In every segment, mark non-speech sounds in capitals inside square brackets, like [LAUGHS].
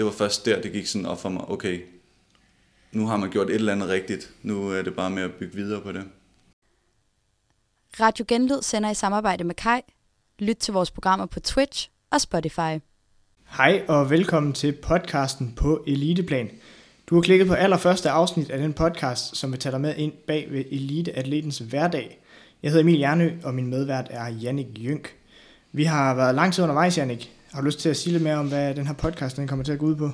det var først der, det gik sådan op for mig, okay, nu har man gjort et eller andet rigtigt. Nu er det bare med at bygge videre på det. Radio Genlyd sender i samarbejde med Kai. Lyt til vores programmer på Twitch og Spotify. Hej og velkommen til podcasten på Eliteplan. Du har klikket på allerførste afsnit af den podcast, som vil tage dig med ind bag ved Eliteatletens hverdag. Jeg hedder Emil Jernø, og min medvært er Jannik Jynk. Vi har været lang tid undervejs, Jannik. Har du lyst til at sige lidt mere om, hvad den her podcast den kommer til at gå ud på?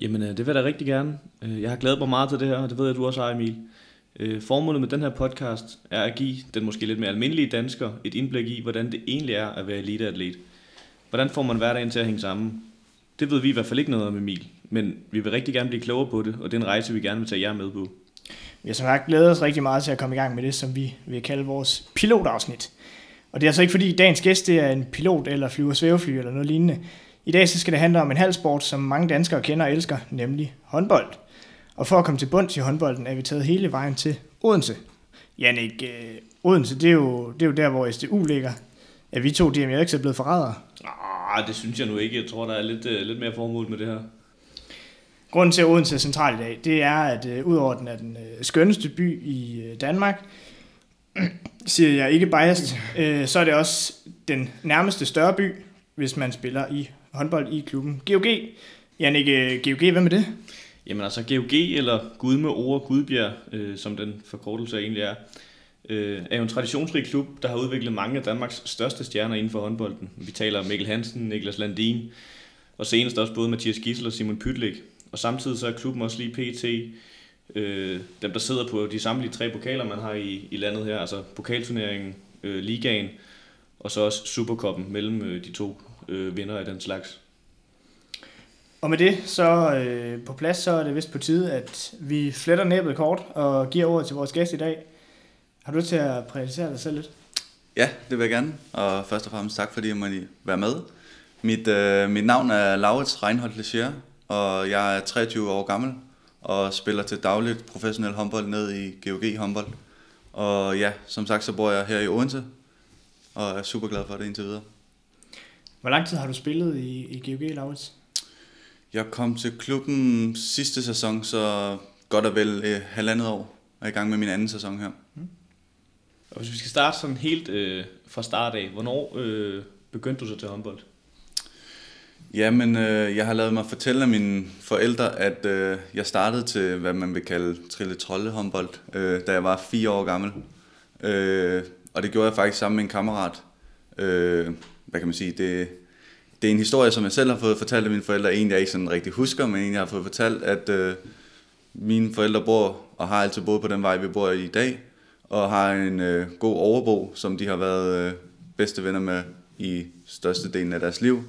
Jamen, øh, det vil jeg da rigtig gerne. Øh, jeg har glædet mig meget til det her, og det ved jeg, du også har, Emil. Øh, formålet med den her podcast er at give den måske lidt mere almindelige dansker et indblik i, hvordan det egentlig er at være eliteatlet. Hvordan får man hverdagen til at hænge sammen? Det ved vi i hvert fald ikke noget om, Emil, men vi vil rigtig gerne blive klogere på det, og det er en rejse, vi gerne vil tage jer med på. Vi har som sagt glædet os rigtig meget til at komme i gang med det, som vi vil kalde vores pilotafsnit. Og det er altså ikke fordi dagens gæst det er en pilot eller flyver svævefly eller noget lignende. I dag så skal det handle om en halvsport, som mange danskere kender og elsker, nemlig håndbold. Og for at komme til bunds i håndbolden, er vi taget hele vejen til Odense. Jannik, øh, Odense, det er, jo, det er jo der, hvor SDU ligger. Er vi to DMX er blevet forrædere? Ah, det synes jeg nu ikke. Jeg tror, der er lidt, uh, lidt mere formål med det her. Grunden til, at Odense er central i dag, det er, at uh, udover den er den uh, skønneste by i uh, Danmark, siger jeg ikke biased, øh, så er det også den nærmeste større by, hvis man spiller i håndbold i klubben GOG. Janik, GOG, øh, hvem er det? Jamen altså GOG, eller Gud med ord Gudbjerg, øh, som den forkortelse egentlig er, øh, er jo en traditionsrig klub, der har udviklet mange af Danmarks største stjerner inden for håndbolden. Vi taler om Mikkel Hansen, Niklas Landin, og senest også både Mathias Gissel og Simon Pytlik. Og samtidig så er klubben også lige PT, øh, dem der sidder på de samtlige tre pokaler, man har i, i landet her, altså pokalturneringen, øh, ligaen, og så også Superkoppen mellem øh, de to øh, vinder af den slags. Og med det så øh, på plads, så er det vist på tide, at vi fletter næbet kort og giver ordet til vores gæst i dag. Har du lyst til at præsentere dig selv lidt? Ja, det vil jeg gerne. Og først og fremmest tak, fordi jeg må være med. Mit, øh, mit navn er Laurits Reinhold Lechier, og jeg er 23 år gammel og spiller til dagligt professionel håndbold ned i GOG håndbold. Og ja, som sagt, så bor jeg her i Odense, og er super glad for det indtil videre. Hvor lang tid har du spillet i, i GOG, Laurits? Jeg kom til klubben sidste sæson, så godt og vel eh, halvandet år. Og er i gang med min anden sæson her. Mm. Og hvis vi skal starte sådan helt øh, fra start af, hvornår øh, begyndte du så til håndbold? Jamen, øh, jeg har lavet mig fortælle af mine forældre, at øh, jeg startede til, hvad man vil kalde trille trolle håndbold, øh, da jeg var fire år gammel. Øh, og det gjorde jeg faktisk sammen med en kammerat. Øh, hvad kan man sige? Det, det er en historie, som jeg selv har fået fortalt af mine forældre. En, jeg ikke sådan rigtig husker, men en, jeg har fået fortalt, at øh, mine forældre bor og har altid boet på den vej, vi bor i i dag. Og har en øh, god overbo, som de har været øh, bedste venner med i størstedelen af deres liv.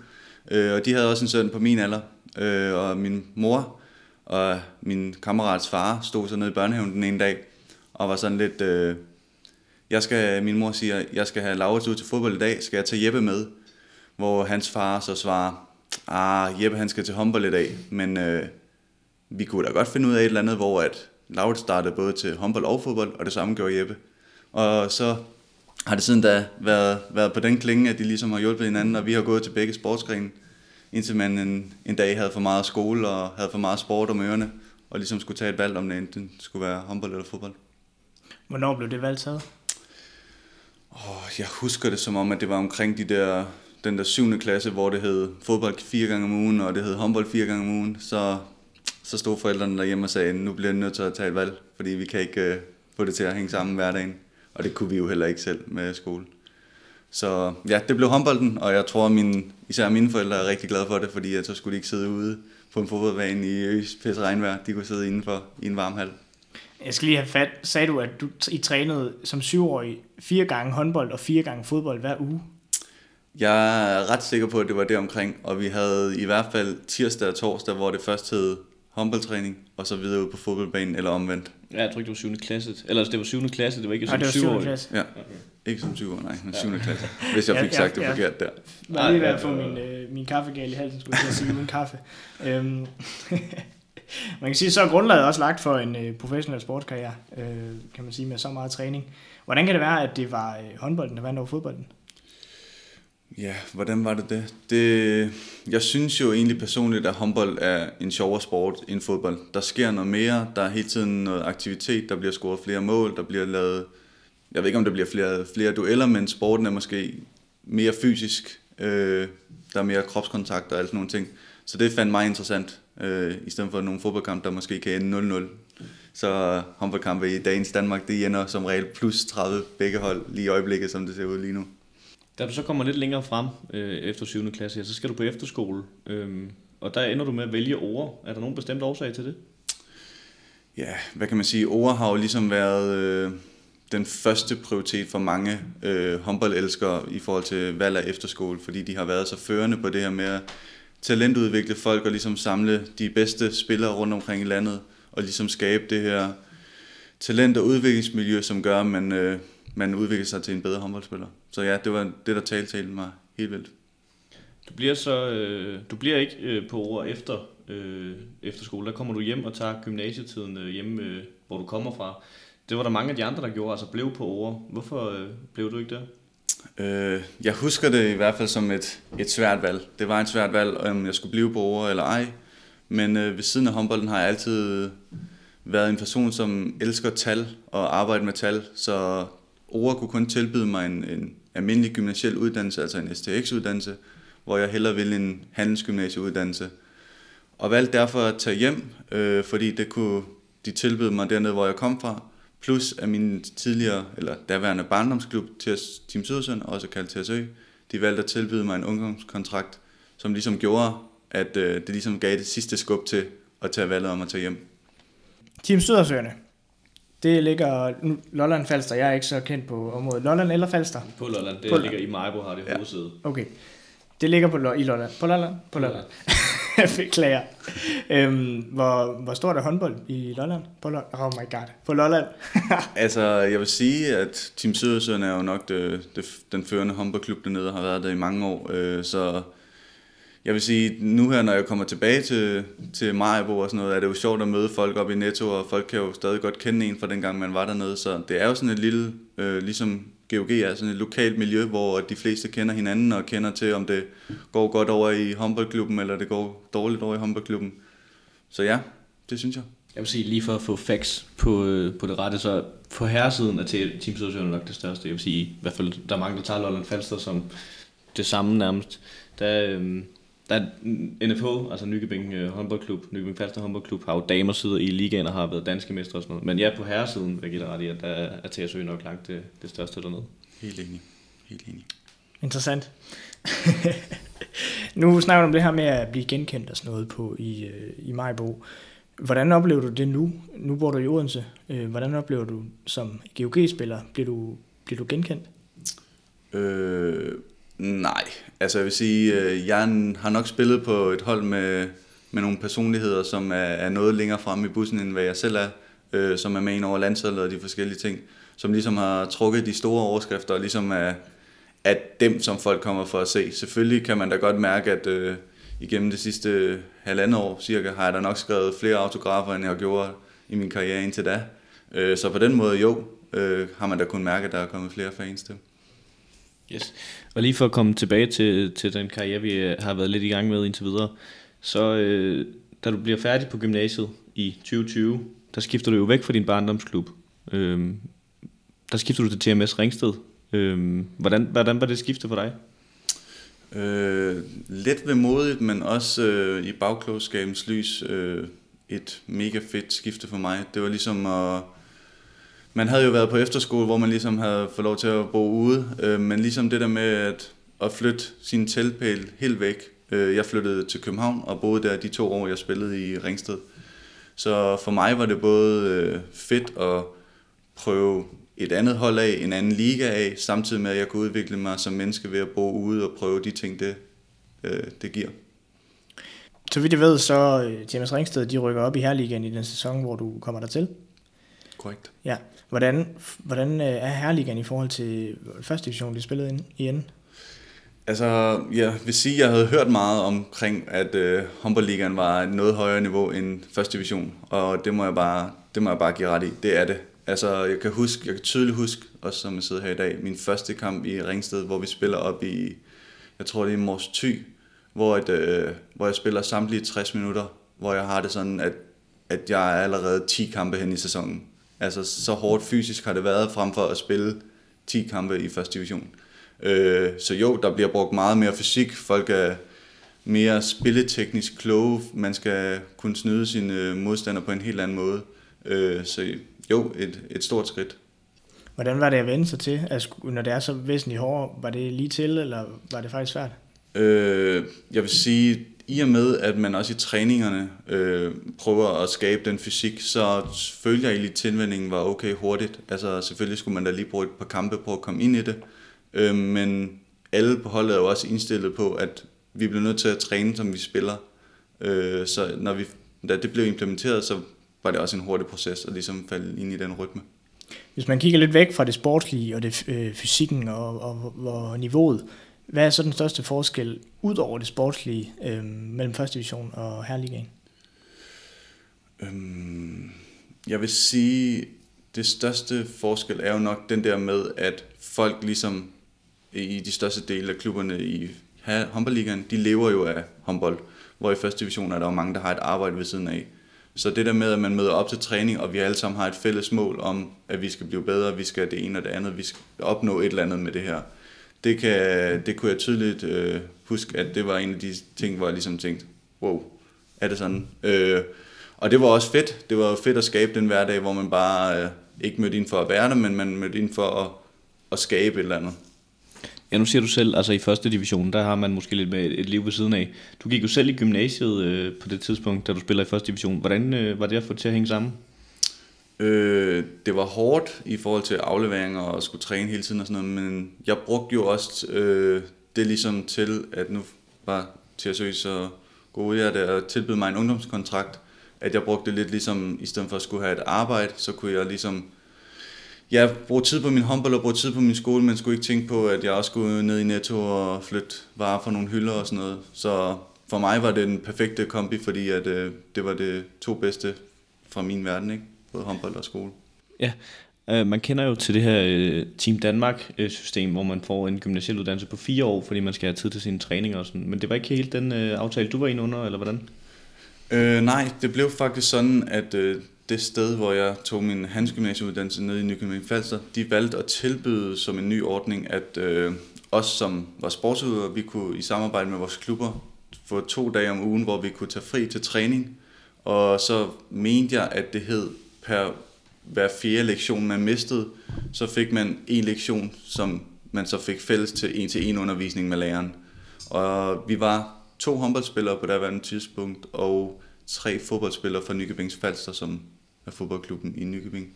Øh, og de havde også en søn på min alder. Øh, og min mor og min kammerats far stod så nede i børnehaven den ene dag. Og var sådan lidt... Øh, jeg skal, min mor siger, jeg skal have Laurits ud til fodbold i dag. Skal jeg tage Jeppe med? hvor hans far så svarer, ah, Jeppe han skal til håndbold i dag, men øh, vi kunne da godt finde ud af et eller andet, hvor at Laurits startede både til håndbold og fodbold, og det samme gjorde Jeppe. Og så har det siden da været, været på den klinge, at de ligesom har hjulpet hinanden, og vi har gået til begge sportsgrene, indtil man en, en dag havde for meget skole og havde for meget sport om ørerne, og ligesom skulle tage et valg, om det enten skulle være håndbold eller fodbold. Hvornår blev det valg taget? Oh, jeg husker det som om, at det var omkring de der den der syvende klasse, hvor det hed fodbold fire gange om ugen, og det hed håndbold fire gange om ugen, så, så stod forældrene derhjemme og sagde, nu bliver jeg nødt til at tage et valg, fordi vi kan ikke uh, få det til at hænge sammen hverdagen. Og det kunne vi jo heller ikke selv med skole. Så ja, det blev håndbolden, og jeg tror, at min, især mine forældre er rigtig glade for det, fordi at så skulle de ikke sidde ude på en fodboldbane i øs regnvejr. De kunne sidde indenfor i en varm hal. Jeg skal lige have fat. Sagde du, at du I trænede som syvårig fire gange håndbold og fire gange fodbold hver uge? Jeg er ret sikker på, at det var det omkring, og vi havde i hvert fald tirsdag og torsdag, hvor det først hed håndboldtræning, og så videre ud på fodboldbanen, eller omvendt. Ja, jeg tror ikke, det var 7. klasse. Eller det var 7. klasse, det var ikke som 7. år. klasse. Ja, okay. ikke som 7 år, nej, men 7. Ja. klasse. Hvis jeg fik ja, sagt ja, det ja. forkert der. Jeg var lige ved at få min, øh, min kaffegal i halsen, skulle jeg sige, uden kaffe. Øhm, [LAUGHS] man kan sige, så er grundlaget også lagt for en øh, professionel sportskarriere, øh, kan man sige, med så meget træning. Hvordan kan det være, at det var øh, håndbolden, der vandt over fodbolden? Ja, hvordan var det det? det? Jeg synes jo egentlig personligt, at håndbold er en sjovere sport end fodbold. Der sker noget mere, der er hele tiden noget aktivitet, der bliver scoret flere mål, der bliver lavet, jeg ved ikke om der bliver flere, flere dueller, men sporten er måske mere fysisk. Øh, der er mere kropskontakt og alt sådan nogle ting. Så det fandt mig interessant, øh, i stedet for nogle fodboldkampe, der måske kan ende 0-0. Så håndboldkampe i dagens Danmark, det ender som regel plus 30 begge hold lige i øjeblikket, som det ser ud lige nu. Da du så kommer lidt længere frem øh, efter 7. klasse, så skal du på efterskole, øh, og der ender du med at vælge ord. Er der nogen bestemt årsag til det? Ja, hvad kan man sige? Ord har jo ligesom været øh, den første prioritet for mange øh, håndboldelskere i forhold til valg af efterskole, fordi de har været så førende på det her med at talentudvikle folk og ligesom samle de bedste spillere rundt omkring i landet og ligesom skabe det her talent- og udviklingsmiljø, som gør, at man, øh, man udvikler sig til en bedre håndboldspiller. Så ja, det var det, der talte til mig helt vildt. Du bliver så øh, du bliver ikke øh, på ord efter øh, efter skole. Der kommer du hjem og tager gymnasietiden øh, hjemme, øh, hvor du kommer fra. Det var der mange af de andre, der gjorde, altså blev på ord. Hvorfor øh, blev du ikke der? Øh, jeg husker det i hvert fald som et, et svært valg. Det var et svært valg, om jeg skulle blive på ord eller ej. Men øh, ved siden af håndbolden har jeg altid været en person, som elsker tal og arbejde med tal, så ord kunne kun tilbyde mig en, en almindelig gymnasiel uddannelse, altså en STX-uddannelse, hvor jeg hellere ville en handelsgymnasieuddannelse. Og valgte derfor at tage hjem, øh, fordi det kunne de tilbyde mig dernede, hvor jeg kom fra. Plus at min tidligere, eller daværende barndomsklub, Team Sydersøn, også kaldt TSØ, de valgte at tilbyde mig en ungdomskontrakt, som ligesom gjorde, at øh, det ligesom gav det sidste skub til at tage valget om at tage hjem. Team Sydersøerne, det ligger Lolland Falster. Jeg er ikke så kendt på området. Lolland eller Falster? På Lolland. Det På ligger i Majbo, har det Ja. hovedsæde. Okay. Det ligger på, Lo- i Lolland. På Lolland? På Lolland. [LAUGHS] Beklager. Øhm, hvor, hvor stort er håndbold i Lolland? På Lolland? Oh my god. På Lolland. [LAUGHS] Altså, jeg vil sige, at Team Sydersøen er jo nok det, det, den førende håndboldklub dernede, og har været der i mange år. Øh, så jeg vil sige, nu her, når jeg kommer tilbage til, til Majbo og sådan noget, er det jo sjovt at møde folk op i Netto, og folk kan jo stadig godt kende en fra dengang, man var dernede. Så det er jo sådan et lille, øh, ligesom GOG er sådan et lokalt miljø, hvor de fleste kender hinanden og kender til, om det går godt over i håndboldklubben, eller det går dårligt over i håndboldklubben. Så ja, det synes jeg. Jeg vil sige, lige for at få facts på, øh, på det rette, så på herresiden er teamsituationen nok det største. Jeg vil sige, i hvert fald, der er mange, der tager Lolland Falster som det samme nærmest. Der, øhm, der er NFH, altså Nykøbing øh, håndboldklub, Nykøbing Falster håndboldklub, har jo damer sidder i ligaen og har været danske mestre og sådan noget. Men ja, på herresiden vil jeg give dig ret i, at der er TSØ nok langt det, det største dernede. Helt enig. Helt enig. Interessant. [LAUGHS] nu snakker du om det her med at blive genkendt og sådan noget på i, øh, i Majbo. Hvordan oplever du det nu? Nu bor du i Odense. Øh, Hvordan oplever du som GOG-spiller? Bliver du, bliver du genkendt? Øh, nej, altså jeg vil sige, øh, jeg har nok spillet på et hold med, med nogle personligheder, som er, er noget længere fremme i bussen, end hvad jeg selv er, øh, som er med ind over landsholdet og de forskellige ting, som ligesom har trukket de store overskrifter, og ligesom er, er dem, som folk kommer for at se. Selvfølgelig kan man da godt mærke, at øh, igennem det sidste halvandet år cirka, har jeg da nok skrevet flere autografer, end jeg gjorde i min karriere indtil da. Øh, så på den måde, jo, øh, har man da kun mærke, at der er kommet flere fans til. Yes. Og lige for at komme tilbage til, til den karriere, vi øh, har været lidt i gang med indtil videre, så øh, da du bliver færdig på gymnasiet i 2020, der skifter du jo væk fra din barndomsklub. Øhm, der skifter du til TMS Ringsted. Øhm, hvordan, hvordan var det skifte for dig? Øh, let vemodigt, men også øh, i bagklogskabens lys øh, et mega fedt skifte for mig. Det var ligesom at... Man havde jo været på efterskole, hvor man ligesom havde fået lov til at bo ude, øh, men ligesom det der med at, at flytte sin teltpæl helt væk. Øh, jeg flyttede til København og boede der de to år, jeg spillede i Ringsted. Så for mig var det både øh, fedt at prøve et andet hold af, en anden liga af, samtidig med at jeg kunne udvikle mig som menneske ved at bo ude og prøve de ting, det, øh, det giver. Så vidt jeg ved, så øh, TMS Ringsted, de rykker op i Herligaen i den sæson, hvor du kommer der til. Korrekt. Ja. Hvordan, hvordan øh, er Herligan i forhold til første division, de spillede ind, i enden? Altså, jeg vil sige, at jeg havde hørt meget omkring, at øh, håndboldligaen var et noget højere niveau end første division, og det må jeg bare, det må jeg bare give ret i. Det er det. Altså, jeg kan huske, jeg kan tydeligt huske, også som jeg sidder her i dag, min første kamp i Ringsted, hvor vi spiller op i jeg tror det er i Mors Thy, hvor, et, øh, hvor jeg spiller samtlige 60 minutter, hvor jeg har det sådan, at, at jeg er allerede 10 kampe hen i sæsonen. Altså så hårdt fysisk har det været, frem for at spille 10 kampe i første division. Øh, så jo, der bliver brugt meget mere fysik. Folk er mere spilleteknisk kloge. Man skal kunne snyde sine modstandere på en helt anden måde. Øh, så jo, et, et stort skridt. Hvordan var det at vende sig til, altså, når det er så væsentligt hårdere? Var det lige til, eller var det faktisk svært? Øh, jeg vil sige, i og med, at man også i træningerne øh, prøver at skabe den fysik, så følger jeg egentlig, at tilvændingen var okay hurtigt. Altså selvfølgelig skulle man da lige bruge et par kampe på at komme ind i det. Øh, men alle på holdet er jo også indstillet på, at vi bliver nødt til at træne, som vi spiller. Øh, så når vi, da det blev implementeret, så var det også en hurtig proces at ligesom falde ind i den rytme. Hvis man kigger lidt væk fra det sportslige og det øh, fysikken og, og, og niveauet, hvad er så den største forskel ud over det sportslige øh, mellem første division og herreligaen? Øhm, jeg vil sige, det største forskel er jo nok den der med, at folk ligesom i de største dele af klubberne i håndboldligaen, de lever jo af håndbold, hvor i første division er der jo mange, der har et arbejde ved siden af. Så det der med, at man møder op til træning, og vi alle sammen har et fælles mål om, at vi skal blive bedre, vi skal det ene og det andet, vi skal opnå et eller andet med det her. Det, kan, det kunne jeg tydeligt øh, huske, at det var en af de ting, hvor jeg ligesom tænkte, wow, er det sådan? Øh, og det var også fedt. Det var fedt at skabe den hverdag, hvor man bare øh, ikke mødte ind for at være der, men man mødte ind for at, at skabe et eller andet. Ja, nu siger du selv, altså i første division, der har man måske lidt med et liv ved siden af. Du gik jo selv i gymnasiet øh, på det tidspunkt, da du spiller i første division. Hvordan øh, var det at få det til at hænge sammen? Øh, det var hårdt i forhold til afleveringer og skulle træne hele tiden og sådan noget, men jeg brugte jo også øh, det ligesom til, at nu var til at søge så gode jeg der og tilbyde mig en ungdomskontrakt, at jeg brugte det lidt ligesom, i stedet for at skulle have et arbejde, så kunne jeg ligesom ja, brugte tid på min håndbold og brugte tid på min skole, men skulle ikke tænke på, at jeg også skulle ned i Netto og flytte varer fra nogle hylder og sådan noget. Så for mig var det den perfekte kombi, fordi at, øh, det var det to bedste fra min verden, ikke? Både håndbold og skole. Ja, øh, man kender jo til det her øh, Team Danmark-system, hvor man får en gymnasiel uddannelse på fire år, fordi man skal have tid til sine træninger og sådan. Men det var ikke helt den øh, aftale, du var inde under, eller hvordan? Øh, nej, det blev faktisk sådan, at øh, det sted, hvor jeg tog min handelsgymnasieuddannelse nede i Nykøbing Falster, de valgte at tilbyde som en ny ordning, at øh, os som var sportsudøvere, vi kunne i samarbejde med vores klubber få to dage om ugen, hvor vi kunne tage fri til træning. Og så mente jeg, at det hed per hver fjerde lektion, man mistede, så fik man en lektion, som man så fik fælles til en-til-en undervisning med læreren. Og vi var to håndboldspillere på daværende tidspunkt, og tre fodboldspillere fra Nykøbings Falster, som er fodboldklubben i Nykøbing,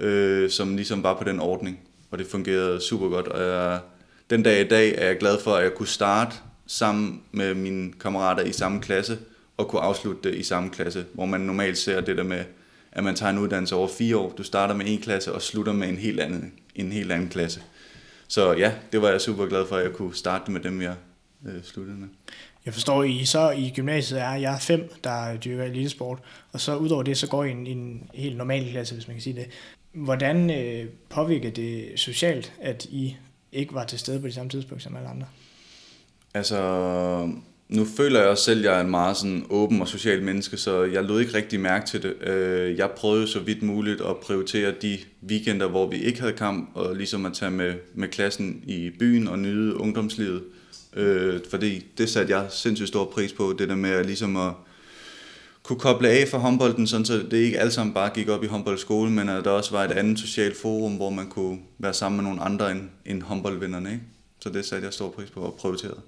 øh, som ligesom var på den ordning, og det fungerede super godt. Og jeg, den dag i dag er jeg glad for, at jeg kunne starte sammen med mine kammerater i samme klasse, og kunne afslutte det i samme klasse, hvor man normalt ser det der med, at man tager en uddannelse over fire år. Du starter med en klasse og slutter med en helt anden, en helt anden klasse. Så ja, det var jeg super glad for, at jeg kunne starte med dem, jeg øh, sluttede med. Jeg forstår, I så i gymnasiet er jeg fem, der dyrker elitesport, og så udover det, så går I en, en helt normal klasse, hvis man kan sige det. Hvordan øh, påvirker det socialt, at I ikke var til stede på det samme tidspunkt som alle andre? Altså, nu føler jeg også selv, at jeg er en meget sådan åben og social menneske, så jeg lod ikke rigtig mærke til det. Øh, jeg prøvede så vidt muligt at prioritere de weekender, hvor vi ikke havde kamp, og ligesom at tage med, med klassen i byen og nyde ungdomslivet. Øh, fordi det satte jeg sindssygt stor pris på, det der med at ligesom at kunne koble af for håndbolden, sådan så det ikke alle sammen bare gik op i håndboldskole, men at der også var et andet socialt forum, hvor man kunne være sammen med nogle andre end, end håndboldvinderne. Ikke? Så det satte jeg stor pris på og prioriterede.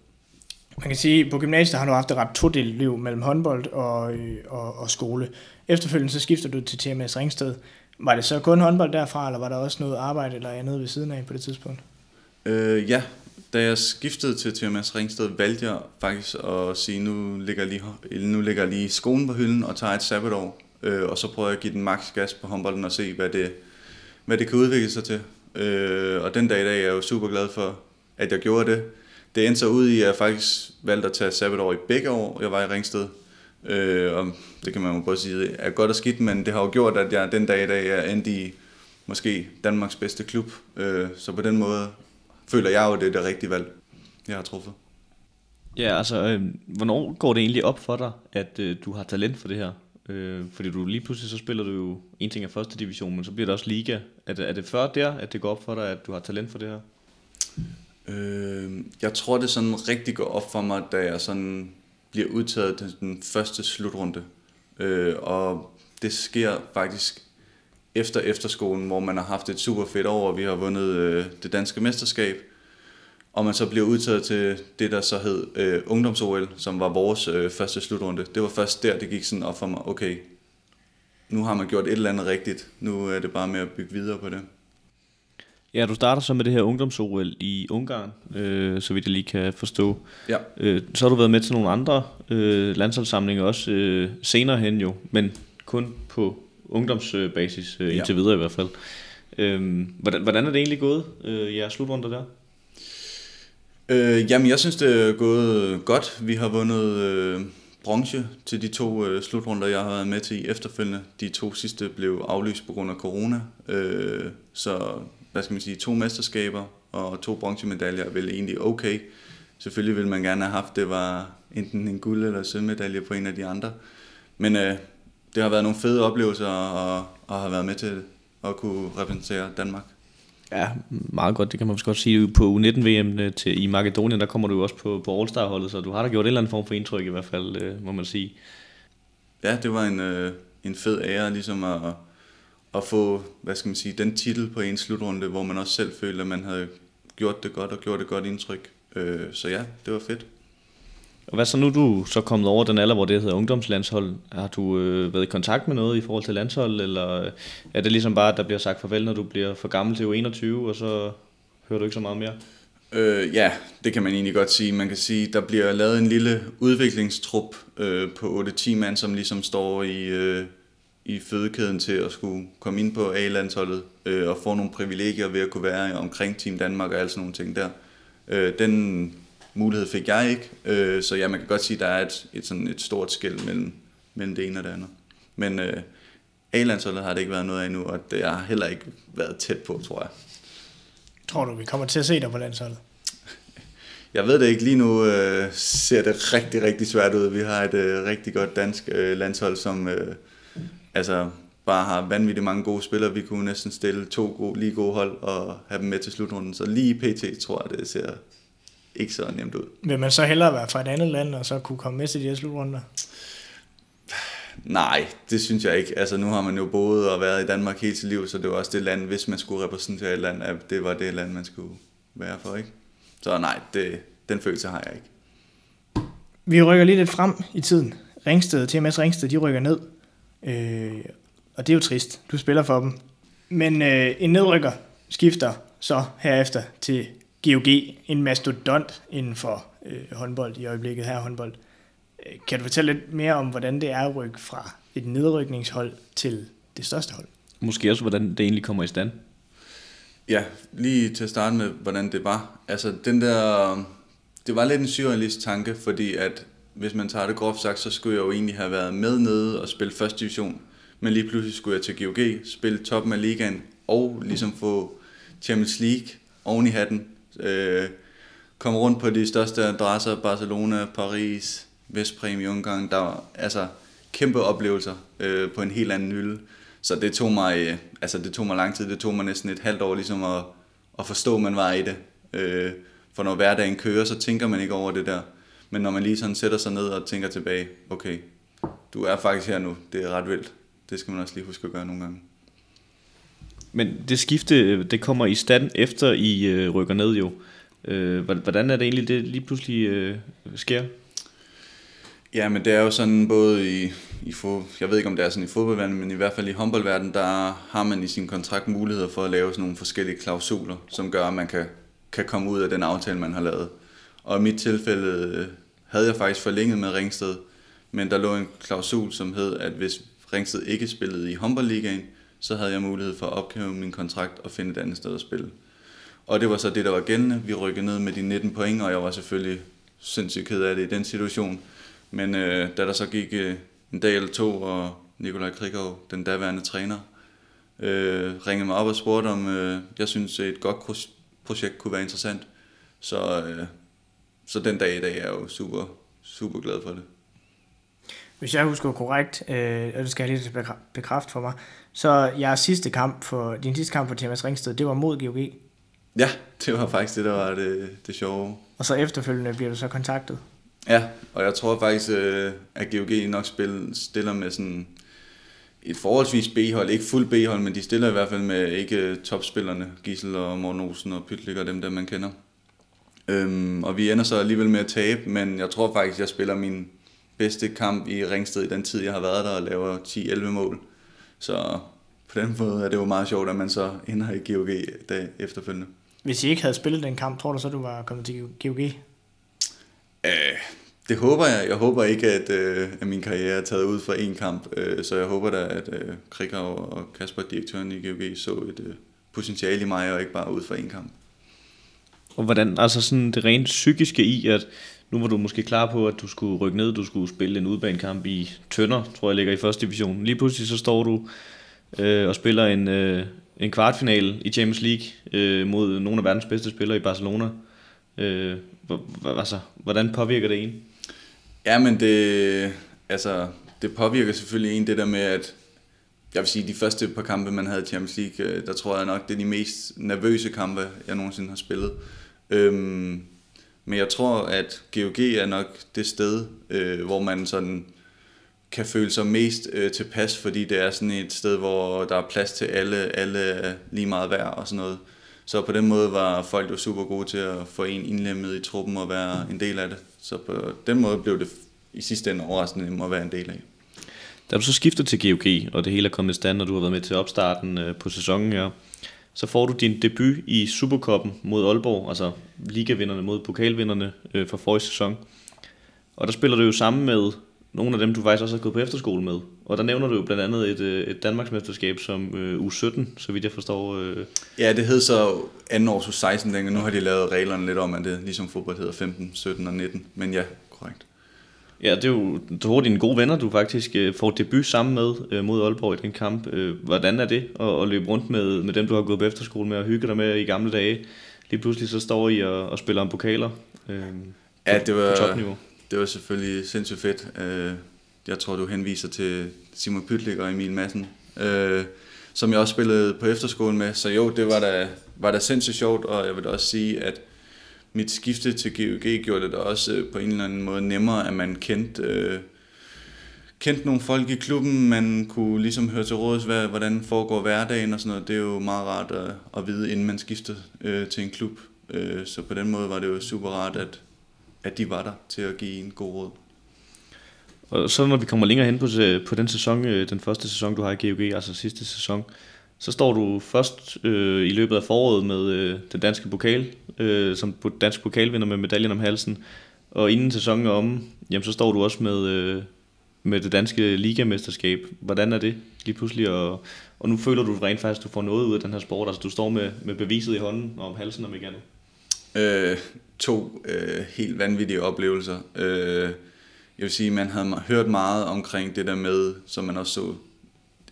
Man kan sige, at på gymnasiet har du haft et ret todelt liv mellem håndbold og, øh, og, og skole. Efterfølgende så skifter du til TMS Ringsted. Var det så kun håndbold derfra, eller var der også noget arbejde eller andet ved siden af på det tidspunkt? Øh, ja, da jeg skiftede til TMS Ringsted, valgte jeg faktisk at sige, nu ligger lige, nu ligger lige skolen på hylden og tager et sabbatår. Øh, og så prøver jeg at give den maks gas på håndbolden og se, hvad det, hvad det kan udvikle sig til. Øh, og den dag i dag er jeg jo super glad for, at jeg gjorde det. Det endte så ud i, at jeg faktisk valgte at tage sabbatår i begge år, jeg var i Ringsted. Øh, og det kan man jo både sige er godt og skidt, men det har jo gjort, at jeg den dag i dag er endt i måske Danmarks bedste klub. Øh, så på den måde føler jeg jo, det er det rigtige valg, jeg har truffet. Ja, altså, øh, hvornår går det egentlig op for dig, at øh, du har talent for det her? Øh, fordi du lige pludselig så spiller du jo, en ting af første division, men så bliver det også liga. Er det, er det før der, at det går op for dig, at du har talent for det her? Øh, jeg tror, det sådan rigtig går op for mig, da jeg sådan bliver udtaget til den første slutrunde. Øh, og det sker faktisk efter efterskolen, hvor man har haft et super fedt år, og vi har vundet øh, det danske mesterskab. Og man så bliver udtaget til det, der så hed øh, Ungdoms-OL, som var vores øh, første slutrunde. Det var først der, det gik sådan op for mig, okay, nu har man gjort et eller andet rigtigt. Nu er det bare med at bygge videre på det. Ja, du starter så med det her ungdoms-OL i Ungarn, øh, så vidt jeg lige kan forstå. Ja. Øh, så har du været med til nogle andre øh, landsholdssamlinger også øh, senere hen jo, men kun på ungdomsbasis, øh, indtil ja. videre i hvert fald. Øh, hvordan, hvordan er det egentlig gået, øh, jeres slutrunder der? Øh, jamen, jeg synes, det er gået godt. Vi har vundet øh, bronze til de to øh, slutrunder, jeg har været med til i efterfølgende. De to sidste blev aflyst på grund af corona. Øh, så, hvad skal man sige, to mesterskaber og to bronzemedaljer er vel egentlig okay. Selvfølgelig ville man gerne have haft, det var enten en guld- eller sølvmedalje på en af de andre. Men øh, det har været nogle fede oplevelser at, at have været med til at kunne repræsentere Danmark. Ja, meget godt, det kan man også godt sige. På U19-VM øh, til, i Makedonien, der kommer du jo også på, på All-Star-holdet, så du har da gjort en eller anden form for indtryk i hvert fald, øh, må man sige. Ja, det var en, øh, en fed ære ligesom at, at få, hvad skal man sige, den titel på en slutrunde, hvor man også selv følte, at man havde gjort det godt og gjort et godt indtryk. Øh, så ja, det var fedt. Og hvad så nu, du så kommet over den alder, hvor det hedder ungdomslandshold? Har du øh, været i kontakt med noget i forhold til landshold, eller er det ligesom bare, at der bliver sagt farvel, når du bliver for gammel til U21, og så hører du ikke så meget mere? Øh, ja, det kan man egentlig godt sige. Man kan sige, der bliver lavet en lille udviklingstrup øh, på 8-10 mand, som ligesom står i, øh, i fødekæden til at skulle komme ind på A-landsholdet øh, og få nogle privilegier ved at kunne være omkring Team Danmark og alle sådan nogle ting der. Øh, den mulighed fik jeg ikke, øh, så ja, man kan godt sige, at der er et, et, sådan et stort skæld mellem, mellem det ene og det andet. Men øh, A-landsholdet har det ikke været noget af endnu, og det har heller ikke været tæt på, tror jeg. Tror du, vi kommer til at se dig på landsholdet? [LAUGHS] Jeg ved det ikke. Lige nu øh, ser det rigtig, rigtig svært ud. Vi har et øh, rigtig godt dansk øh, landshold, som øh, altså bare har vanvittigt mange gode spillere. Vi kunne næsten stille to gode, lige gode hold og have dem med til slutrunden. Så lige pt. tror jeg, det ser ikke så nemt ud. Vil man så hellere være fra et andet land, og så kunne komme med til de her slutrunder? Nej, det synes jeg ikke. Altså nu har man jo boet og været i Danmark hele sit liv, så det var også det land, hvis man skulle repræsentere et land, at det var det land, man skulle være for, ikke? Så nej, det, den følelse har jeg ikke. Vi rykker lige lidt frem i tiden. Ringsted, TMS Ringsted, de rykker ned. Øh, og det er jo trist. Du spiller for dem. Men øh, en nedrykker skifter så herefter til GOG, en mastodont inden for øh, håndbold i øjeblikket her håndbold. Øh, kan du fortælle lidt mere om, hvordan det er at rykke fra et nedrykningshold til det største hold? Måske også, hvordan det egentlig kommer i stand. Ja, lige til at starte med, hvordan det var. Altså, den der... Det var lidt en surrealist tanke, fordi at hvis man tager det groft sagt, så skulle jeg jo egentlig have været med nede og spille første division. Men lige pludselig skulle jeg til GOG, spille toppen af ligaen og ligesom få Champions League oven i hatten. Øh, komme rundt på de største adresser, Barcelona, Paris, Vestpræm i Ungarn. Der var altså kæmpe oplevelser øh, på en helt anden hylde. Så det tog mig, øh, altså det tog mig lang tid. Det tog mig næsten et halvt år ligesom at, at forstå, at man var i det. Øh, for når hverdagen kører, så tænker man ikke over det der. Men når man lige sådan sætter sig ned og tænker tilbage, okay, du er faktisk her nu, det er ret vildt. Det skal man også lige huske at gøre nogle gange. Men det skifte, det kommer i stand efter I øh, rykker ned jo. Øh, hvordan er det egentlig, det lige pludselig øh, sker? Ja, men det er jo sådan både i, i fod, jeg ved ikke om det er sådan i fodboldverdenen, men i hvert fald i håndboldverdenen, der har man i sin kontrakt muligheder for at lave sådan nogle forskellige klausuler, som gør, at man kan, kan komme ud af den aftale, man har lavet. Og i mit tilfælde havde jeg faktisk forlænget med Ringsted, men der lå en klausul, som hed, at hvis Ringsted ikke spillede i håndboldligaen, så havde jeg mulighed for at ophæve min kontrakt og finde et andet sted at spille. Og det var så det, der var gældende. Vi rykkede ned med de 19 point, og jeg var selvfølgelig sindssygt ked af det i den situation. Men øh, da der så gik øh, en dag eller to, og Nikolaj Krikov, den daværende træner, øh, ringede mig op og spurgte, om øh, jeg synes et godt projekt kunne være interessant. Så øh, så den dag i dag er jeg jo super, super glad for det. Hvis jeg husker korrekt, øh, og det skal jeg lige bekræfte for mig, så jeres sidste kamp for, din sidste kamp for Thomas Ringsted, det var mod GOG. Ja, det var faktisk det, der var det, det sjove. Og så efterfølgende bliver du så kontaktet? Ja, og jeg tror faktisk, øh, at GOG nok spil, stiller med sådan et forholdsvis B-hold, ikke fuld B-hold, men de stiller i hvert fald med ikke topspillerne, Gissel og Morten Olsen og Pytlik og dem der man kender. Øhm, og vi ender så alligevel med at tabe, men jeg tror faktisk, jeg spiller min bedste kamp i Ringsted i den tid, jeg har været der og laver 10-11 mål. Så på den måde er det jo meget sjovt, at man så ender i GOG dag efterfølgende. Hvis I ikke havde spillet den kamp, tror du så, du var kommet til GOG? Øh, det håber jeg. Jeg håber ikke, at, øh, at min karriere er taget ud fra en kamp. Øh, så jeg håber da, at øh, Krikau og Kasper, direktøren i GOG, så et øh, potentiale i mig, og ikke bare ud fra en kamp. Og hvordan, altså sådan det rent psykiske i, at nu var du måske klar på, at du skulle rykke ned, du skulle spille en udbanekamp i Tønder, tror jeg ligger i første division. Lige pludselig så står du øh, og spiller en, øh, en kvartfinale i Champions League øh, mod nogle af verdens bedste spillere i Barcelona. Øh, altså, hvordan påvirker det en? Ja, men det, altså, det påvirker selvfølgelig en det der med, at jeg vil sige, de første par kampe, man havde i Champions League, øh, der tror jeg nok, det er de mest nervøse kampe, jeg nogensinde har spillet. Øhm, men jeg tror, at GOG er nok det sted, øh, hvor man sådan kan føle sig mest øh, tilpas, fordi det er sådan et sted, hvor der er plads til alle, alle lige meget værd og sådan noget. Så på den måde var folk jo super gode til at få en indlemmet i truppen og være en del af det. Så på den måde blev det i sidste ende overraskende at være en del af. Da du så skifter til GOG, og det hele er kommet i stand, og du har været med til opstarten øh, på sæsonen her, så får du din debut i Superkoppen mod Aalborg, altså ligavinderne mod pokalvinderne øh, for forrige sæson. Og der spiller du jo sammen med nogle af dem, du faktisk også har gået på efterskole med. Og der nævner du jo blandt andet et, øh, et Danmarksmesterskab som øh, U17, så vidt jeg forstår. Øh. Ja, det hed så anden års U16 dengang. Nu har de lavet reglerne lidt om, at det ligesom fodbold hedder 15, 17 og 19. Men ja. Ja, det er jo to dine gode venner, du faktisk øh, får debut sammen med øh, mod Aalborg i den kamp. Øh, hvordan er det at, at løbe rundt med, med dem, du har gået på efterskole med og hygge dig med i gamle dage? Lige pludselig så står I og, og spiller om pokaler øh, ja, det var, på topniveau det var selvfølgelig sindssygt fedt. Jeg tror, du henviser til Simon Pytlik og Emil Madsen, øh, som jeg også spillede på efterskolen med. Så jo, det var da, var da sindssygt sjovt, og jeg vil også sige, at mit skifte til GOG gjorde det da også øh, på en eller anden måde nemmere, at man kendte, øh, kendte nogle folk i klubben, man kunne ligesom høre til råds, hvad, hvordan foregår hverdagen og sådan noget. Det er jo meget rart at, at vide, inden man skifter øh, til en klub. Øh, så på den måde var det jo super rart, at, at de var der til at give en god råd. Og så når vi kommer længere hen på, øh, på den sæson, øh, den første sæson, du har i GOG, altså sidste sæson, så står du først øh, i løbet af foråret med øh, den danske pokal, øh, som dansk pokalvinder med medaljen om halsen. Og inden sæsonen er om, jamen, så står du også med, øh, med det danske ligamesterskab. Hvordan er det lige pludselig? Og, og nu føler du rent faktisk, at du får noget ud af den her sport. Altså du står med, med beviset i hånden og om halsen om ikke andet. Øh, to øh, helt vanvittige oplevelser. Øh, jeg vil sige, man havde hørt meget omkring det der med, som man også så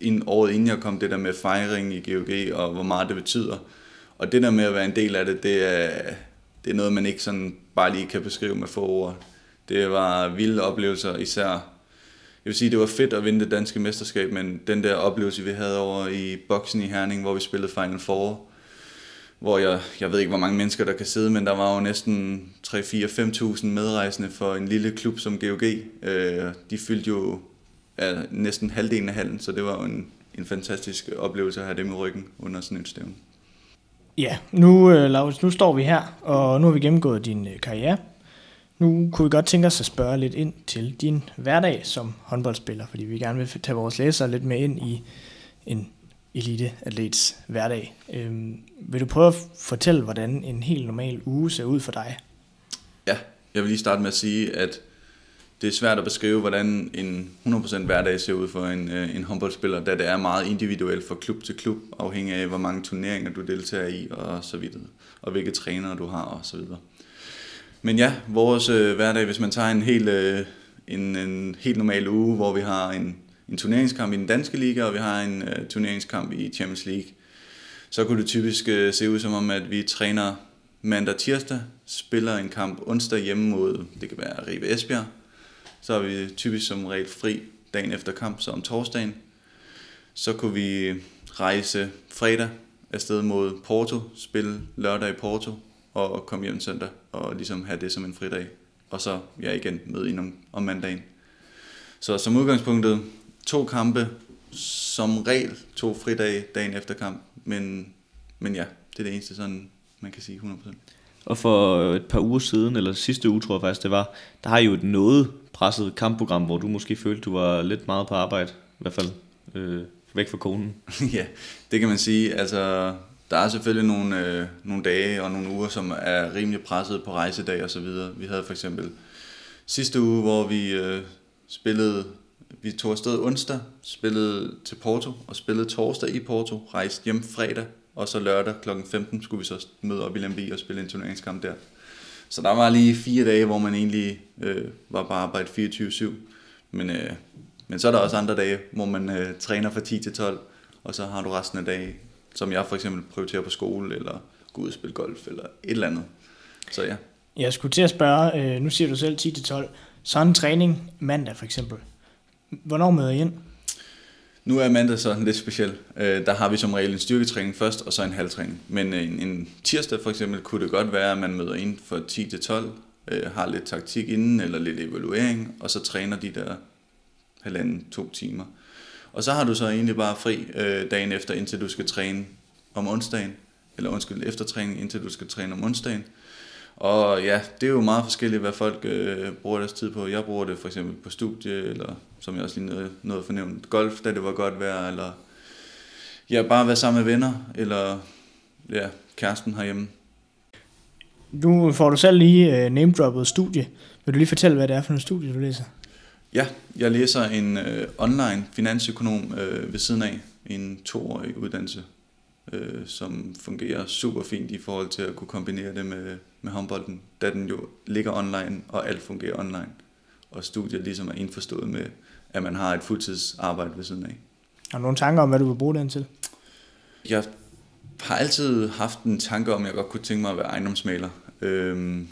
ind, året inden jeg kom, det der med fejring i GOG, og hvor meget det betyder. Og det der med at være en del af det, det er, det er noget, man ikke sådan bare lige kan beskrive med få ord. Det var vilde oplevelser, især jeg vil sige, det var fedt at vinde det danske mesterskab, men den der oplevelse, vi havde over i boksen i Herning, hvor vi spillede Final Four, hvor jeg, jeg ved ikke, hvor mange mennesker der kan sidde, men der var jo næsten 3-4-5.000 medrejsende for en lille klub som GOG. Øh, de fyldte jo ja, næsten halvdelen af hallen, så det var jo en, en fantastisk oplevelse at have dem i ryggen under sådan et stævn. Ja, nu, uh, Laurits, nu står vi her, og nu har vi gennemgået din uh, karriere. Nu kunne vi godt tænke os at spørge lidt ind til din hverdag som håndboldspiller, fordi vi gerne vil tage vores læsere lidt med ind i en eliteatlets hverdag. Øhm, vil du prøve at fortælle, hvordan en helt normal uge ser ud for dig? Ja, jeg vil lige starte med at sige, at det er svært at beskrive, hvordan en 100% hverdag ser ud for en, øh, en håndboldspiller, da det er meget individuelt fra klub til klub, afhængig af, hvor mange turneringer du deltager i, og så videre, og hvilke trænere du har, og så videre. Men ja, vores øh, hverdag, hvis man tager en helt, øh, en, en helt normal uge, hvor vi har en en turneringskamp i den danske liga, og vi har en øh, turneringskamp i Champions League, så kunne det typisk øh, se ud som om, at vi træner mandag tirsdag, spiller en kamp onsdag hjemme mod, det kan være Ribe Esbjerg. Så er vi typisk som regel fri dagen efter kamp, så om torsdagen. Så kunne vi rejse fredag afsted mod Porto, spille lørdag i Porto, og komme hjem søndag, og ligesom have det som en fridag. Og så ja, igen møde ind om, om mandagen. Så som udgangspunktet to kampe, som regel to fridage dagen efter kamp, men, men ja, det er det eneste sådan, man kan sige 100%. Og for et par uger siden, eller sidste uge tror jeg faktisk det var, der har I jo et noget presset kampprogram, hvor du måske følte, du var lidt meget på arbejde, i hvert fald øh, væk fra konen. [LAUGHS] ja, det kan man sige. Altså, der er selvfølgelig nogle, øh, nogle dage og nogle uger, som er rimelig presset på rejsedag og så videre. Vi havde for eksempel sidste uge, hvor vi øh, spillede, vi tog afsted onsdag, spillede til Porto og spillede torsdag i Porto, rejste hjem fredag, og så lørdag kl. 15 skulle vi så møde op i Lemby og spille en turneringskamp der. Så der var lige fire dage, hvor man egentlig øh, var på arbejde 24-7. Men, øh, men så er der også andre dage, hvor man øh, træner fra 10 til 12, og så har du resten af dagen, som jeg for eksempel prioriterer på skole, eller gå ud og spille golf, eller et eller andet. Så ja. Jeg skulle til at spørge, øh, nu siger du selv 10 til 12, så en træning mandag for eksempel. Hvornår møder I ind? Nu er mandag så lidt speciel. Øh, der har vi som regel en styrketræning først, og så en halvtræning. Men øh, en, en tirsdag for eksempel kunne det godt være, at man møder ind for 10 til 12, øh, har lidt taktik inden, eller lidt evaluering, og så træner de der halvanden, to timer. Og så har du så egentlig bare fri øh, dagen efter, indtil du skal træne om onsdagen, eller undskyld, efter træning, indtil du skal træne om onsdagen. Og ja, det er jo meget forskelligt, hvad folk øh, bruger deres tid på. Jeg bruger det for eksempel på studie, eller som jeg også lige nåede, nåede fornævnt, golf, da det var godt vejr, eller ja, bare være sammen med venner, eller ja, kæresten herhjemme. Nu får du selv lige øh, name-droppet studie. Vil du lige fortælle, hvad det er for en studie, du læser? Ja, jeg læser en øh, online finansøkonom øh, ved siden af, en toårig uddannelse, øh, som fungerer super fint i forhold til at kunne kombinere det med, med håndbolden, da den jo ligger online, og alt fungerer online. Og studiet ligesom er indforstået med, at man har et fuldtidsarbejde ved siden af. Har du nogle tanker om, hvad du vil bruge den til? Jeg har altid haft en tanke om, at jeg godt kunne tænke mig at være ejendomsmaler. Øhm,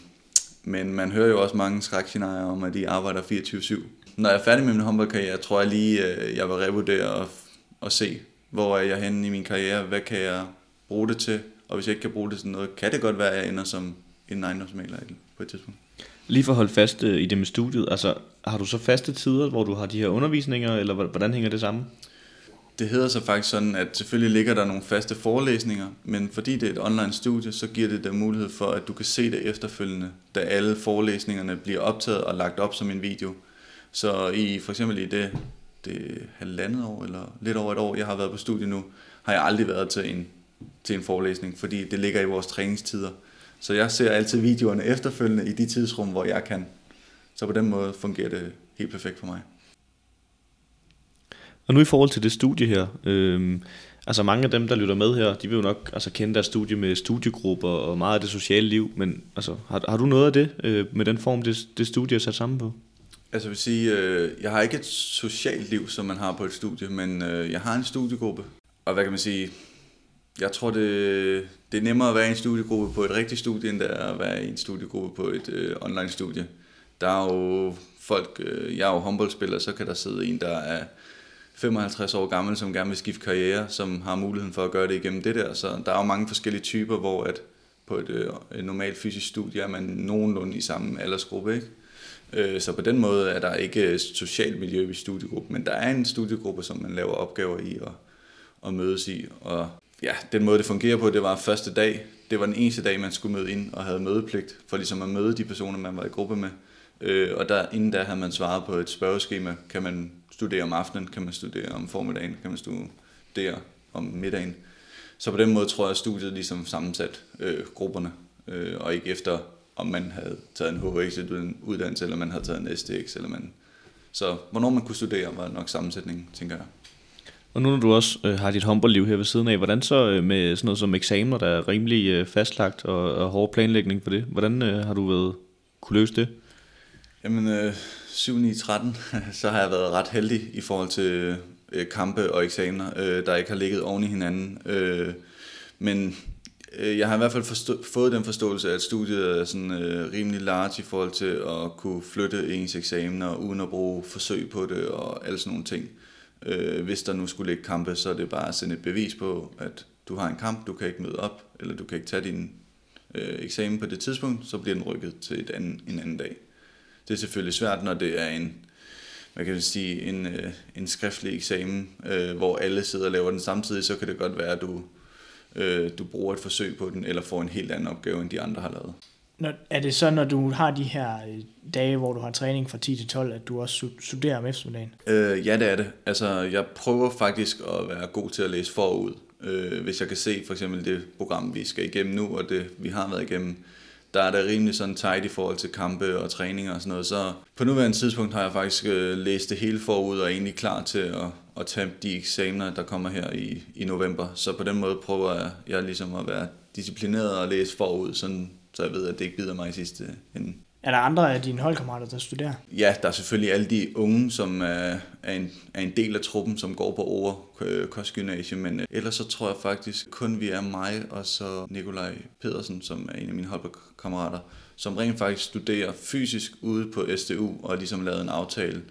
men man hører jo også mange skrækscenarier om, at de arbejder 24-7. Når jeg er færdig med min håndboldkarriere, tror jeg lige, at jeg vil revurdere og, og se, hvor er jeg henne i min karriere, hvad kan jeg bruge det til, og hvis jeg ikke kan bruge det til noget, kan det godt være, at jeg ender som en ejendomsmaler på et tidspunkt. Lige for at holde fast øh, i det med studiet, altså har du så faste tider, hvor du har de her undervisninger, eller hvordan hænger det sammen? Det hedder så faktisk sådan, at selvfølgelig ligger der nogle faste forelæsninger, men fordi det er et online studie, så giver det dig mulighed for, at du kan se det efterfølgende, da alle forelæsningerne bliver optaget og lagt op som en video. Så i for eksempel i det, det øh, halvandet år, eller lidt over et år, jeg har været på studie nu, har jeg aldrig været til en, til en forelæsning, fordi det ligger i vores træningstider. Så jeg ser altid videoerne efterfølgende i de tidsrum, hvor jeg kan. Så på den måde fungerer det helt perfekt for mig. Og nu i forhold til det studie her, øh, altså mange af dem, der lytter med her, de vil jo nok altså, kende deres studie med studiegrupper og meget af det sociale liv, men altså, har, har du noget af det øh, med den form, det, det studie er sat sammen på? Altså jeg vil sige, øh, jeg har ikke et socialt liv, som man har på et studie, men øh, jeg har en studiegruppe. Og hvad kan man sige, jeg tror, det, det er nemmere at være i en studiegruppe på et rigtigt studie, end det er at være i en studiegruppe på et øh, online studie. Der er jo folk, øh, jeg er jo håndboldspiller, så kan der sidde en, der er 55 år gammel, som gerne vil skifte karriere, som har muligheden for at gøre det igennem det der. Så der er jo mange forskellige typer, hvor at på et, øh, et normalt fysisk studie er man nogenlunde i samme aldersgruppe, ikke? Øh, så på den måde er der ikke øh, socialt miljø i studiegruppen, men der er en studiegruppe, som man laver opgaver i og, og mødes i. Og ja, den måde det fungerer på, det var første dag. Det var den eneste dag, man skulle møde ind og havde mødepligt, for ligesom at møde de personer, man var i gruppe med. Øh, og der, inden da havde man svaret på et spørgeskema, kan man studere om aftenen, kan man studere om formiddagen, kan man studere om middagen. Så på den måde tror jeg, at studiet ligesom sammensat øh, grupperne, øh, og ikke efter om man havde taget en HX-uddannelse, eller man havde taget en STX, eller man... Så hvornår man kunne studere, var nok sammensætningen, tænker jeg. Og nu når du også øh, har dit håndboldliv her ved siden af, hvordan så øh, med sådan noget som eksamener, der er rimelig øh, fastlagt og, og hård planlægning for det, hvordan øh, har du været, kunne løse det? Jamen, øh, 7 9 13 så har jeg været ret heldig i forhold til øh, kampe og eksamener, øh, der ikke har ligget oven i hinanden. Øh, men Øh, jeg har i hvert fald forstå- fået den forståelse, at studiet er sådan øh, rimelig large i forhold til at kunne flytte ens eksamener, uden at bruge forsøg på det og alle sådan nogle ting. Øh, hvis der nu skulle ligge kampe, så er det bare at sende et bevis på, at du har en kamp, du kan ikke møde op, eller du kan ikke tage din øh, eksamen på det tidspunkt, så bliver den rykket til et anden, en anden dag. Det er selvfølgelig svært, når det er en, hvad kan jeg sige, en, øh, en skriftlig eksamen, øh, hvor alle sidder og laver den samtidig, så kan det godt være, at du, øh, du bruger et forsøg på den, eller får en helt anden opgave, end de andre har lavet. Når, er det så, når du har de her øh, dage, hvor du har træning fra 10 til 12, at du også studerer om eftermiddagen? Øh, ja, det er det. Altså, jeg prøver faktisk at være god til at læse forud. Øh, hvis jeg kan se for eksempel det program, vi skal igennem nu, og det vi har været igennem, der er det rimelig sådan tight i forhold til kampe og træninger og sådan noget. Så på nuværende tidspunkt har jeg faktisk øh, læst det hele forud og er egentlig klar til at, at tage de eksamener, der kommer her i, i november. Så på den måde prøver jeg, jeg ligesom at være disciplineret og læse forud, sådan, så jeg ved, at det ikke bider mig i sidste ende. Er der andre af dine holdkammerater, der studerer? Ja, der er selvfølgelig alle de unge, som er, er, en, er en del af truppen, som går på over øh, kostgymnasium, men øh, ellers så tror jeg faktisk kun vi er mig og så Nikolaj Pedersen, som er en af mine holdkammerater, som rent faktisk studerer fysisk ude på SDU og ligesom lavet en aftale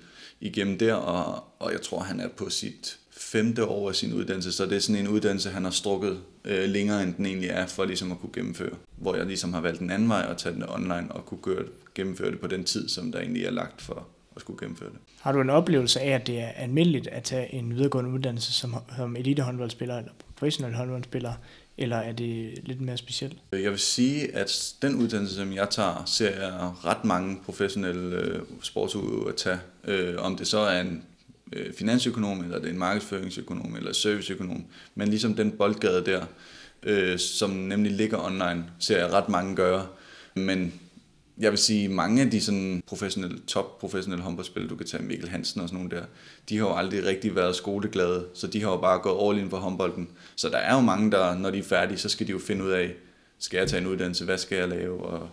igennem der, og, og jeg tror, han er på sit femte år af sin uddannelse, så det er sådan en uddannelse, han har strukket øh, længere, end den egentlig er, for ligesom at kunne gennemføre. Hvor jeg ligesom har valgt en anden vej og tage den online og kunne gøre, gennemføre det på den tid, som der egentlig er lagt for at skulle gennemføre det. Har du en oplevelse af, at det er almindeligt at tage en videregående uddannelse som, som elitehåndboldspiller eller professionel håndboldspiller, eller er det lidt mere specielt? Jeg vil sige, at den uddannelse, som jeg tager, ser jeg ret mange professionelle øh, sportsudøvere tage. Øh, om det så er en øh, finansøkonom, eller det er en markedsføringsøkonom, eller serviceøkonom. Men ligesom den boldgade der, øh, som nemlig ligger online, ser jeg ret mange gøre. Men jeg vil sige, mange af de sådan professionelle, top professionelle håndboldspillere, du kan tage Mikkel Hansen og sådan nogle der, de har jo aldrig rigtig været skoleglade, så de har jo bare gået all in på håndbolden. Så der er jo mange, der, når de er færdige, så skal de jo finde ud af, skal jeg tage en uddannelse, hvad skal jeg lave, og,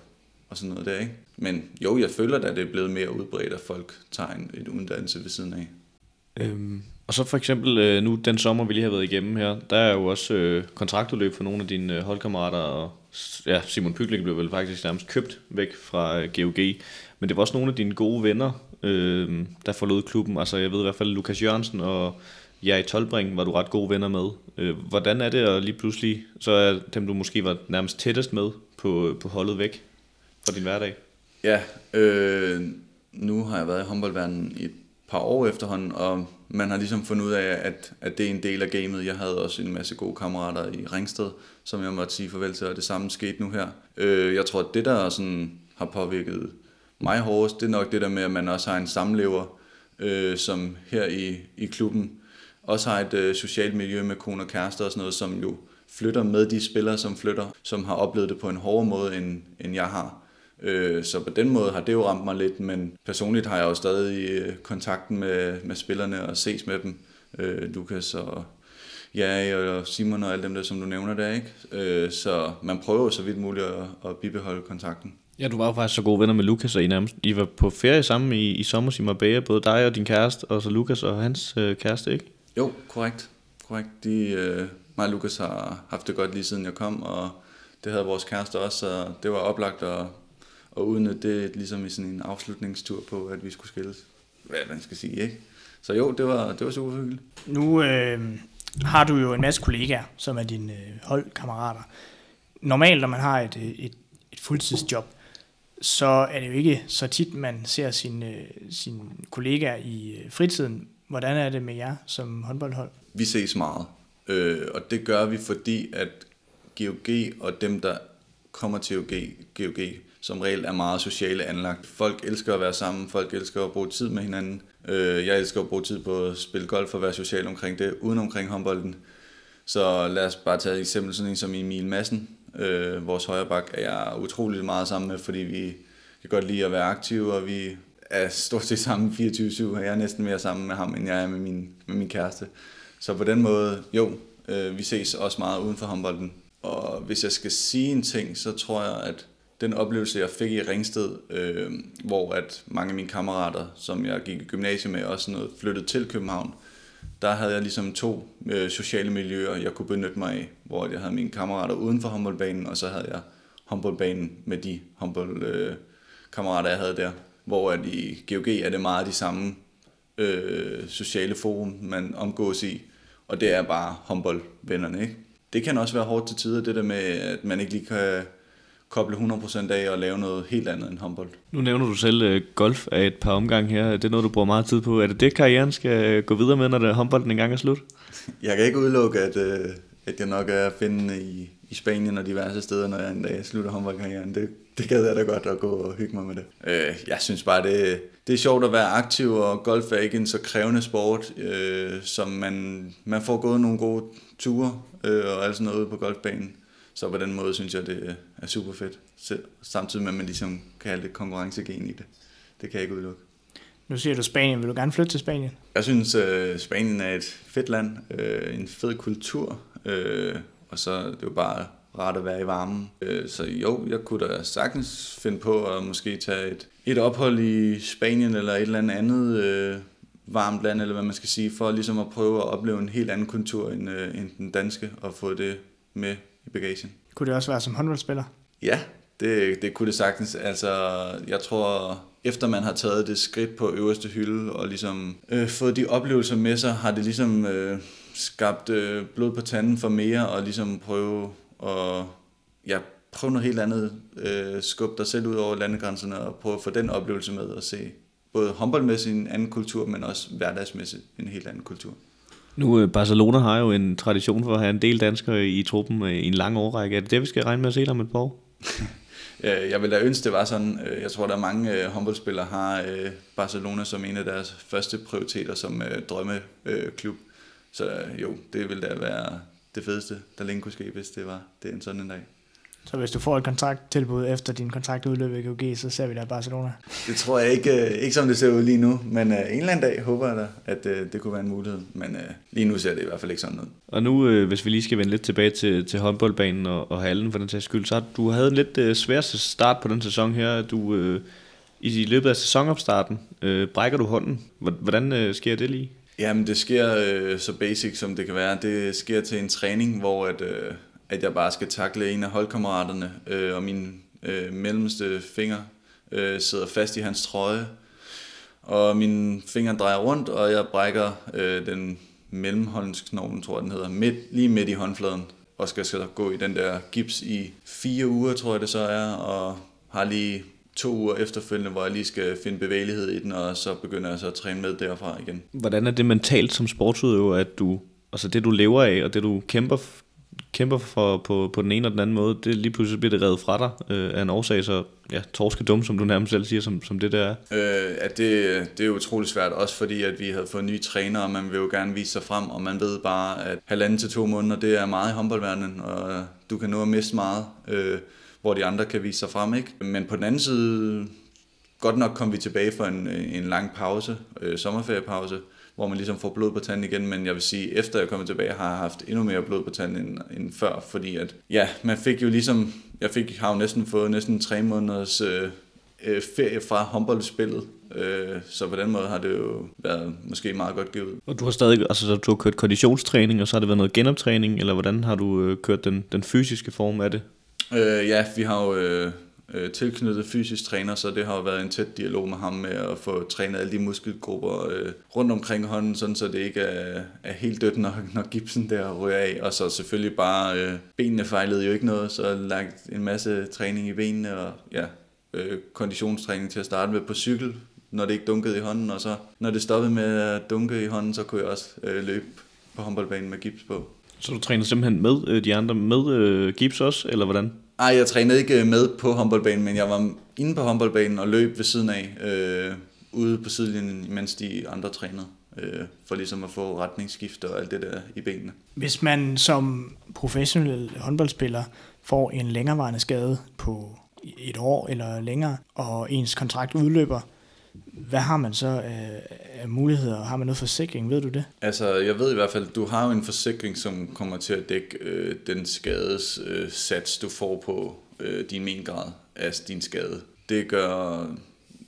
og sådan noget der, ikke? Men jo, jeg føler at det er blevet mere udbredt, at folk tager en, en uddannelse ved siden af. Øhm, og så for eksempel øh, nu den sommer, vi lige har været igennem her, der er jo også øh, kontraktudløb for nogle af dine øh, holdkammerater, og ja, Simon Pygling blev vel faktisk nærmest købt væk fra øh, GOG, men det var også nogle af dine gode venner, øh, der forlod klubben, altså jeg ved i hvert fald Lukas Jørgensen og Ja, i Tolbring var du ret gode venner med. Øh, hvordan er det at lige pludselig, så er dem du måske var nærmest tættest med på, øh, på holdet væk fra din hverdag? Ja, øh, nu har jeg været i håndboldverdenen i par år efterhånden, og man har ligesom fundet ud af, at, at det er en del af gamet. Jeg havde også en masse gode kammerater i Ringsted, som jeg måtte sige farvel til, og det samme skete nu her. Øh, jeg tror, at det, der sådan har påvirket mig hårdest, det er nok det der med, at man også har en samlever, øh, som her i, i klubben også har et øh, socialt miljø med kone og kærester og sådan noget, som jo flytter med de spillere, som flytter, som har oplevet det på en hårdere måde, end, end jeg har. Øh, så på den måde har det jo ramt mig lidt, men personligt har jeg jo stadig øh, kontakten med, med spillerne og ses med dem. Øh, Lukas og ja, og Simon og alle dem der, som du nævner der, ikke? Øh, så man prøver jo så vidt muligt at, at bibeholde kontakten. Ja, du var jo faktisk så gode venner med Lukas, og I, nærmest, I var på ferie sammen i, i sommer i Marbella, både dig og din kæreste, og så Lukas og hans øh, kæreste, ikke? Jo, korrekt. korrekt. De, øh, mig og Lukas har haft det godt lige siden jeg kom, og det havde vores kæreste også, så det var oplagt at, at udnytte det ligesom i sådan en afslutningstur på, at vi skulle skilles. Hvad man skal sige, ikke? Så jo, det var, det var super hyggeligt. Nu øh, har du jo en masse kollegaer, som er dine øh, holdkammerater. Normalt, når man har et, et, et fuldtidsjob, så er det jo ikke så tit, man ser sine, sine kollegaer i øh, fritiden. Hvordan er det med jer som håndboldhold? Vi ses meget, øh, og det gør vi, fordi at GOG og dem, der kommer til GOG, GOG som regel er meget sociale anlagt. Folk elsker at være sammen, folk elsker at bruge tid med hinanden. Øh, jeg elsker at bruge tid på at spille golf og være social omkring det, uden omkring håndbolden. Så lad os bare tage et eksempel, sådan en som Emil Madsen, øh, vores højreback, er jeg utroligt meget sammen med, fordi vi kan godt lide at være aktive, og vi er stort set sammen 24-7, og jeg er næsten mere sammen med ham, end jeg er med min, med min kæreste. Så på den måde, jo, øh, vi ses også meget uden for håndbolden. Og hvis jeg skal sige en ting, så tror jeg, at den oplevelse, jeg fik i Ringsted, øh, hvor at mange af mine kammerater, som jeg gik i gymnasiet med, også noget flyttede til København, der havde jeg ligesom to øh, sociale miljøer, jeg kunne benytte mig af, hvor jeg havde mine kammerater uden for håndboldbanen, og så havde jeg håndboldbanen med de håndboldkammerater, øh, kammerater, jeg havde der. Hvor at i GOG er det meget de samme øh, sociale forum, man omgås i, og det er bare håndboldvennerne, ikke? Det kan også være hårdt til tider, det der med, at man ikke lige kan koble 100% af og lave noget helt andet end håndbold. Nu nævner du selv øh, golf af et par omgange her. Det er noget, du bruger meget tid på. Er det det, karrieren skal gå videre med, når det håndbolden engang er slut? [LAUGHS] Jeg kan ikke udelukke, at, øh, at jeg nok er at finde i, i Spanien og diverse steder, når jeg en dag slutter håndboldkarrieren. Det, det gad jeg da godt at gå og hygge mig med det. Øh, jeg synes bare, det, det er sjovt at være aktiv, og golf er ikke en så krævende sport, øh, som man, man får gået nogle gode ture øh, og alt sådan noget ude på golfbanen. Så på den måde synes jeg, det er super fedt. Samtidig med, at man ligesom kan have lidt konkurrencegen i det. Det kan jeg ikke udelukke. Nu siger du Spanien. Vil du gerne flytte til Spanien? Jeg synes, uh, Spanien er et fedt land. Uh, en fed kultur. Uh, og så det er jo bare rart at være i varmen. Uh, så jo, jeg kunne da sagtens finde på at måske tage et, et ophold i Spanien eller et eller andet uh, varmt land, eller hvad man skal sige, for ligesom at prøve at opleve en helt anden kultur end, uh, end den danske, og få det med i bagagen. Kunne det også være som håndboldspiller? Ja, det, det kunne det sagtens. Altså, jeg tror, efter man har taget det skridt på øverste hylde og ligesom øh, fået de oplevelser med sig, har det ligesom øh, skabt øh, blod på tanden for mere og ligesom prøve at ja, prøve noget helt andet. Øh, skubbe dig selv ud over landegrænserne og prøve at få den oplevelse med og se både håndboldmæssigt en anden kultur, men også hverdagsmæssigt en helt anden kultur. Nu, øh, Barcelona har jo en tradition for at have en del danskere i truppen øh, i en lang årrække. Er det det, vi skal regne med at se om et par år? [LAUGHS] jeg vil da ønske, det var sådan. Øh, jeg tror, der er mange håndboldspillere har Barcelona som en af deres første prioriteter som drømmeklub. Så jo, det ville da være det fedeste, der længe kunne ske, hvis det var det en sådan en dag. Så hvis du får et kontrakttilbud efter din kontrakt udløber i GOG, så ser vi dig i Barcelona? Det tror jeg ikke, øh, ikke som det ser ud lige nu, men uh, en eller anden dag håber jeg da, at uh, det kunne være en mulighed. Men lige nu ser det i hvert fald ikke sådan ud. Og nu, hvis vi lige skal vende lidt tilbage til, til håndboldbanen og, og hallen for den sags skyld, så har du havde en lidt svær start på den sæson her. Du, I løbet af sæsonopstarten brækker du hånden. Hvordan sker det lige? Jamen, det sker uh, så basic som det kan være. Det sker til en træning, hvor at, uh, at jeg bare skal takle en af holdkammeraterne, øh, og min øh, mellemste finger øh, sidder fast i hans trøje, og min finger drejer rundt, og jeg brækker øh, den mellemhåndsknoglen, tror jeg den hedder, midt, lige midt i håndfladen, og skal så gå i den der gips i fire uger, tror jeg det så er, og har lige to uger efterfølgende, hvor jeg lige skal finde bevægelighed i den, og så begynder jeg så at træne med derfra igen. Hvordan er det mentalt som sportsudøver, at du, altså det du lever af, og det du kæmper kæmper for på, på den ene og den anden måde, det lige pludselig bliver det reddet fra dig øh, af en årsag, så ja, torske dum, som du nærmest selv siger, som, som det der er. Øh, at det, det er utrolig svært, også fordi at vi havde fået nye træner, og man vil jo gerne vise sig frem, og man ved bare, at halvanden til to måneder, det er meget i håndboldverdenen, og du kan nå at miste meget, øh, hvor de andre kan vise sig frem, ikke? Men på den anden side, godt nok kom vi tilbage for en, en lang pause, øh, sommerferiepause, hvor man ligesom får blod på tanden igen, men jeg vil sige, efter jeg kom tilbage, har jeg haft endnu mere blod på tanden end, end før, fordi at, ja, man fik jo ligesom, jeg fik, har jo næsten fået næsten tre måneders øh, øh, ferie fra håndboldspillet, øh, så på den måde har det jo været måske meget godt givet. Og du har stadig, altså du har kørt konditionstræning, og så har det været noget genoptræning, eller hvordan har du øh, kørt den, den fysiske form af det? Øh, ja, vi har jo øh, øh, tilknyttet fysisk træner, så det har jo været en tæt dialog med ham med at få trænet alle de muskelgrupper øh, rundt omkring hånden, sådan så det ikke er, er helt dødt, når, når gipsen der ryger af. Og så selvfølgelig bare, øh, benene fejlede jo ikke noget, så lagt en masse træning i benene, og ja, øh, konditionstræning til at starte med på cykel, når det ikke dunkede i hånden, og så når det stoppede med at dunke i hånden, så kunne jeg også øh, løbe på håndboldbanen med gips på. Så du træner simpelthen med øh, de andre med øh, gips også, eller hvordan? Ej, jeg trænede ikke øh, med på håndboldbanen, men jeg var inde på håndboldbanen og løb ved siden af, øh, ude på sidelinjen, mens de andre trænede, øh, for ligesom at få retningsskift og alt det der i benene. Hvis man som professionel håndboldspiller får en længerevarende skade på et år eller længere, og ens kontrakt udløber, hvad har man så øh, af muligheder? Har man noget forsikring? Ved du det? Altså, jeg ved i hvert fald, du har jo en forsikring, som kommer til at dække øh, den skades øh, sats, du får på øh, din mengrad af din skade. Det gør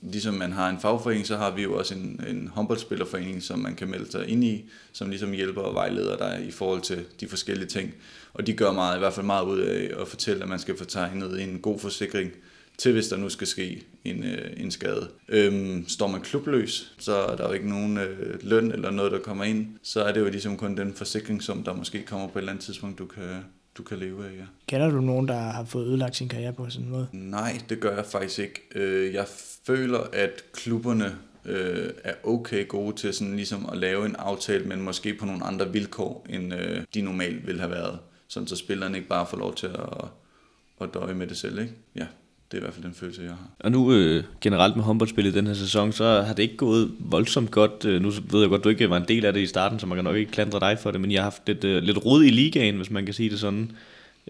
ligesom man har en fagforening, så har vi jo også en, en håndboldspillerforening, som man kan melde sig ind i, som ligesom hjælper og vejleder dig i forhold til de forskellige ting. Og de gør meget, i hvert fald meget ud af at fortælle, at man skal få tegnet en god forsikring til, hvis der nu skal ske en, øh, en skade. Øhm, står man klubløs, så er der jo ikke nogen øh, løn eller noget, der kommer ind. Så er det jo ligesom kun den forsikringssum, der måske kommer på et eller andet tidspunkt, du kan, du kan leve af, ja. Kender du nogen, der har fået ødelagt sin karriere på sådan en måde? Nej, det gør jeg faktisk ikke. Øh, jeg føler, at klubberne øh, er okay gode til sådan ligesom at lave en aftale, men måske på nogle andre vilkår, end øh, de normalt ville have været. Sådan så spillerne ikke bare får lov til at, at døje med det selv, ikke? Ja, det er i hvert fald den følelse, jeg har. Og nu øh, generelt med håndboldspillet i den her sæson, så har det ikke gået voldsomt godt. Øh, nu ved jeg godt, du ikke var en del af det i starten, så man kan nok ikke klandre dig for det, men jeg har haft lidt, øh, lidt rod i ligaen, hvis man kan sige det sådan.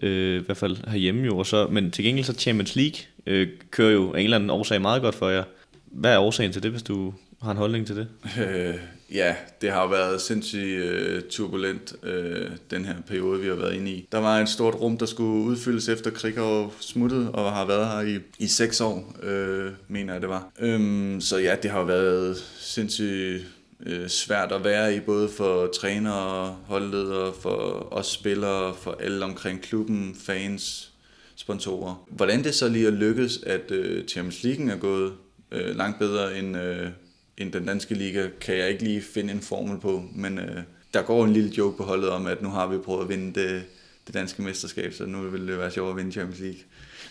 Øh, I hvert fald herhjemme jo. Og så, men til gengæld så Champions League øh, kører jo af en eller anden årsag meget godt for jer. Hvad er årsagen til det, hvis du har en holdning til det? Øh, ja, det har været sindssygt øh, turbulent, øh, den her periode, vi har været inde i. Der var et stort rum, der skulle udfyldes efter Krigov smuttet, og har været her i, i seks år, øh, mener jeg det var. Øhm, så ja, det har været sindssygt øh, svært at være i, både for trænere, holdledere, for os spillere, for alle omkring klubben, fans, sponsorer. Hvordan det så lige er lykkedes, at øh, Champions League er gået øh, langt bedre end, øh, end den danske liga, kan jeg ikke lige finde en formel på, men øh, der går en lille joke på holdet om, at nu har vi prøvet at vinde det, det danske mesterskab, så nu vil det være sjovt at vinde Champions League.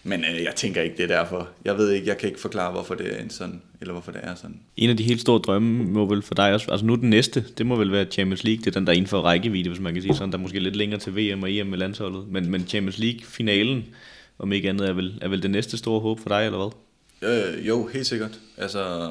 Men øh, jeg tænker ikke, det er derfor. Jeg ved ikke, jeg kan ikke forklare, hvorfor det er en sådan, eller hvorfor det er sådan. En af de helt store drømme må vel for dig også, altså nu den næste, det må vel være Champions League, det er den der er inden for rækkevidde, hvis man kan sige sådan, der er måske lidt længere til VM og EM med landsholdet, men, men Champions League-finalen, om ikke andet, er vel, er vel det næste store håb for dig, eller hvad? Øh, jo, helt sikkert. Altså,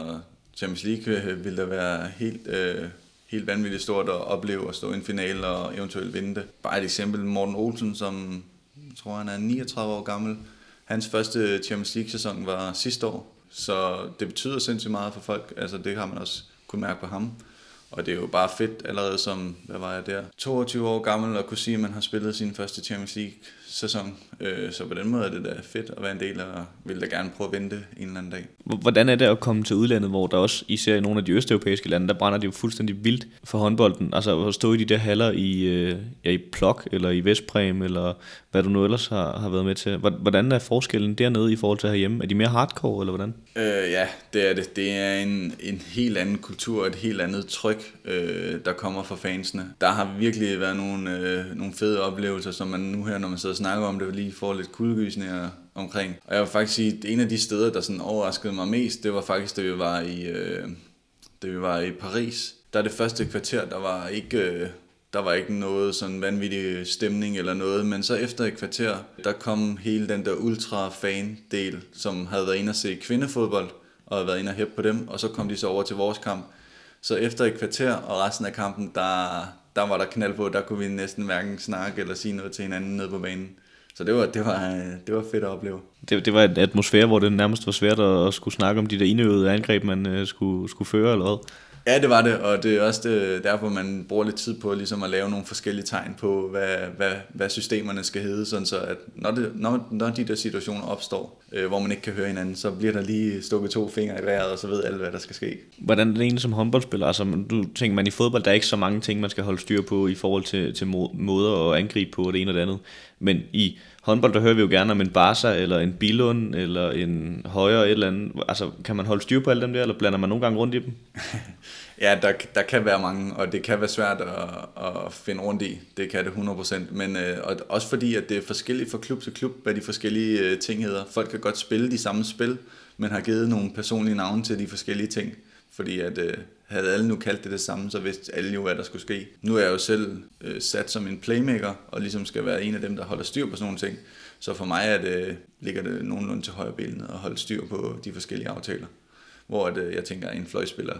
Champions League øh, vil da være helt, øh, helt vanvittigt stort at opleve at stå i en finale og eventuelt vinde det. Bare et eksempel, Morten Olsen, som jeg tror han er 39 år gammel. Hans første Champions League-sæson var sidste år, så det betyder sindssygt meget for folk. Altså, det har man også kunne mærke på ham. Og det er jo bare fedt allerede som, hvad var jeg der, 22 år gammel at kunne sige, at man har spillet sin første Champions League sæson. Øh, så på den måde er det da fedt at være en del af, og vil da gerne prøve at vente en eller anden dag. Hvordan er det at komme til udlandet, hvor der også, især i nogle af de østeuropæiske lande, der brænder de jo fuldstændig vildt for håndbolden. Altså at stå i de der haller i, øh, ja, i Plok eller i Vestpræm, eller hvad du nu ellers har, har været med til. Hvordan er forskellen dernede i forhold til herhjemme? Er de mere hardcore, eller hvordan? Øh, ja, det er det. Det er en, en helt anden kultur, et helt andet tryk, øh, der kommer fra fansene. Der har virkelig været nogle, øh, nogle fede oplevelser, som man nu her, når man sidder og snakker om det, lige får lidt kuldegysninger omkring. Og jeg vil faktisk sige, at en af de steder, der sådan overraskede mig mest, det var faktisk, da vi var i, øh, da vi var i Paris. Der er det første kvarter, der var ikke... Øh, der var ikke noget sådan vanvittig stemning eller noget, men så efter et kvarter, der kom hele den der ultra-fan-del, som havde været inde og se kvindefodbold, og havde været inde og hæppe på dem, og så kom de så over til vores kamp. Så efter et kvarter og resten af kampen, der, der var der knald på, der kunne vi næsten hverken snakke eller sige noget til hinanden nede på banen. Så det var, det var, det var fedt at opleve. Det, det var en atmosfære, hvor det nærmest var svært at, at skulle snakke om de der indøvede angreb, man uh, skulle, skulle føre eller hvad? Ja, det var det, og det er også det, derfor, man bruger lidt tid på ligesom at lave nogle forskellige tegn på, hvad, hvad, hvad systemerne skal hedde, sådan så at når, det, når, når de der situationer opstår, øh, hvor man ikke kan høre hinanden, så bliver der lige stukket to fingre i vejret, og så ved alle, hvad der skal ske. Hvordan er det egentlig som håndboldspiller? Altså, du tænker man i fodbold, der er ikke så mange ting, man skal holde styr på i forhold til, til måder at angribe på det ene og det andet. Men i håndbold, der hører vi jo gerne om en Barca, eller en Bilund, eller en Højre, et eller andet. Altså, kan man holde styr på alle dem der, eller blander man nogle gange rundt i dem? [LAUGHS] ja, der, der kan være mange, og det kan være svært at, at finde rundt i. Det kan det 100%. Men øh, og også fordi, at det er forskelligt fra klub til klub, hvad de forskellige øh, ting hedder. Folk kan godt spille de samme spil, men har givet nogle personlige navne til de forskellige ting. Fordi at øh, havde alle nu kaldt det det samme, så vidste alle jo, hvad der skulle ske. Nu er jeg jo selv øh, sat som en playmaker, og ligesom skal være en af dem, der holder styr på sådan nogle ting. Så for mig er det, ligger det nogenlunde til højre benet at holde styr på de forskellige aftaler. Hvor at, øh, jeg tænker, at en fløjspiller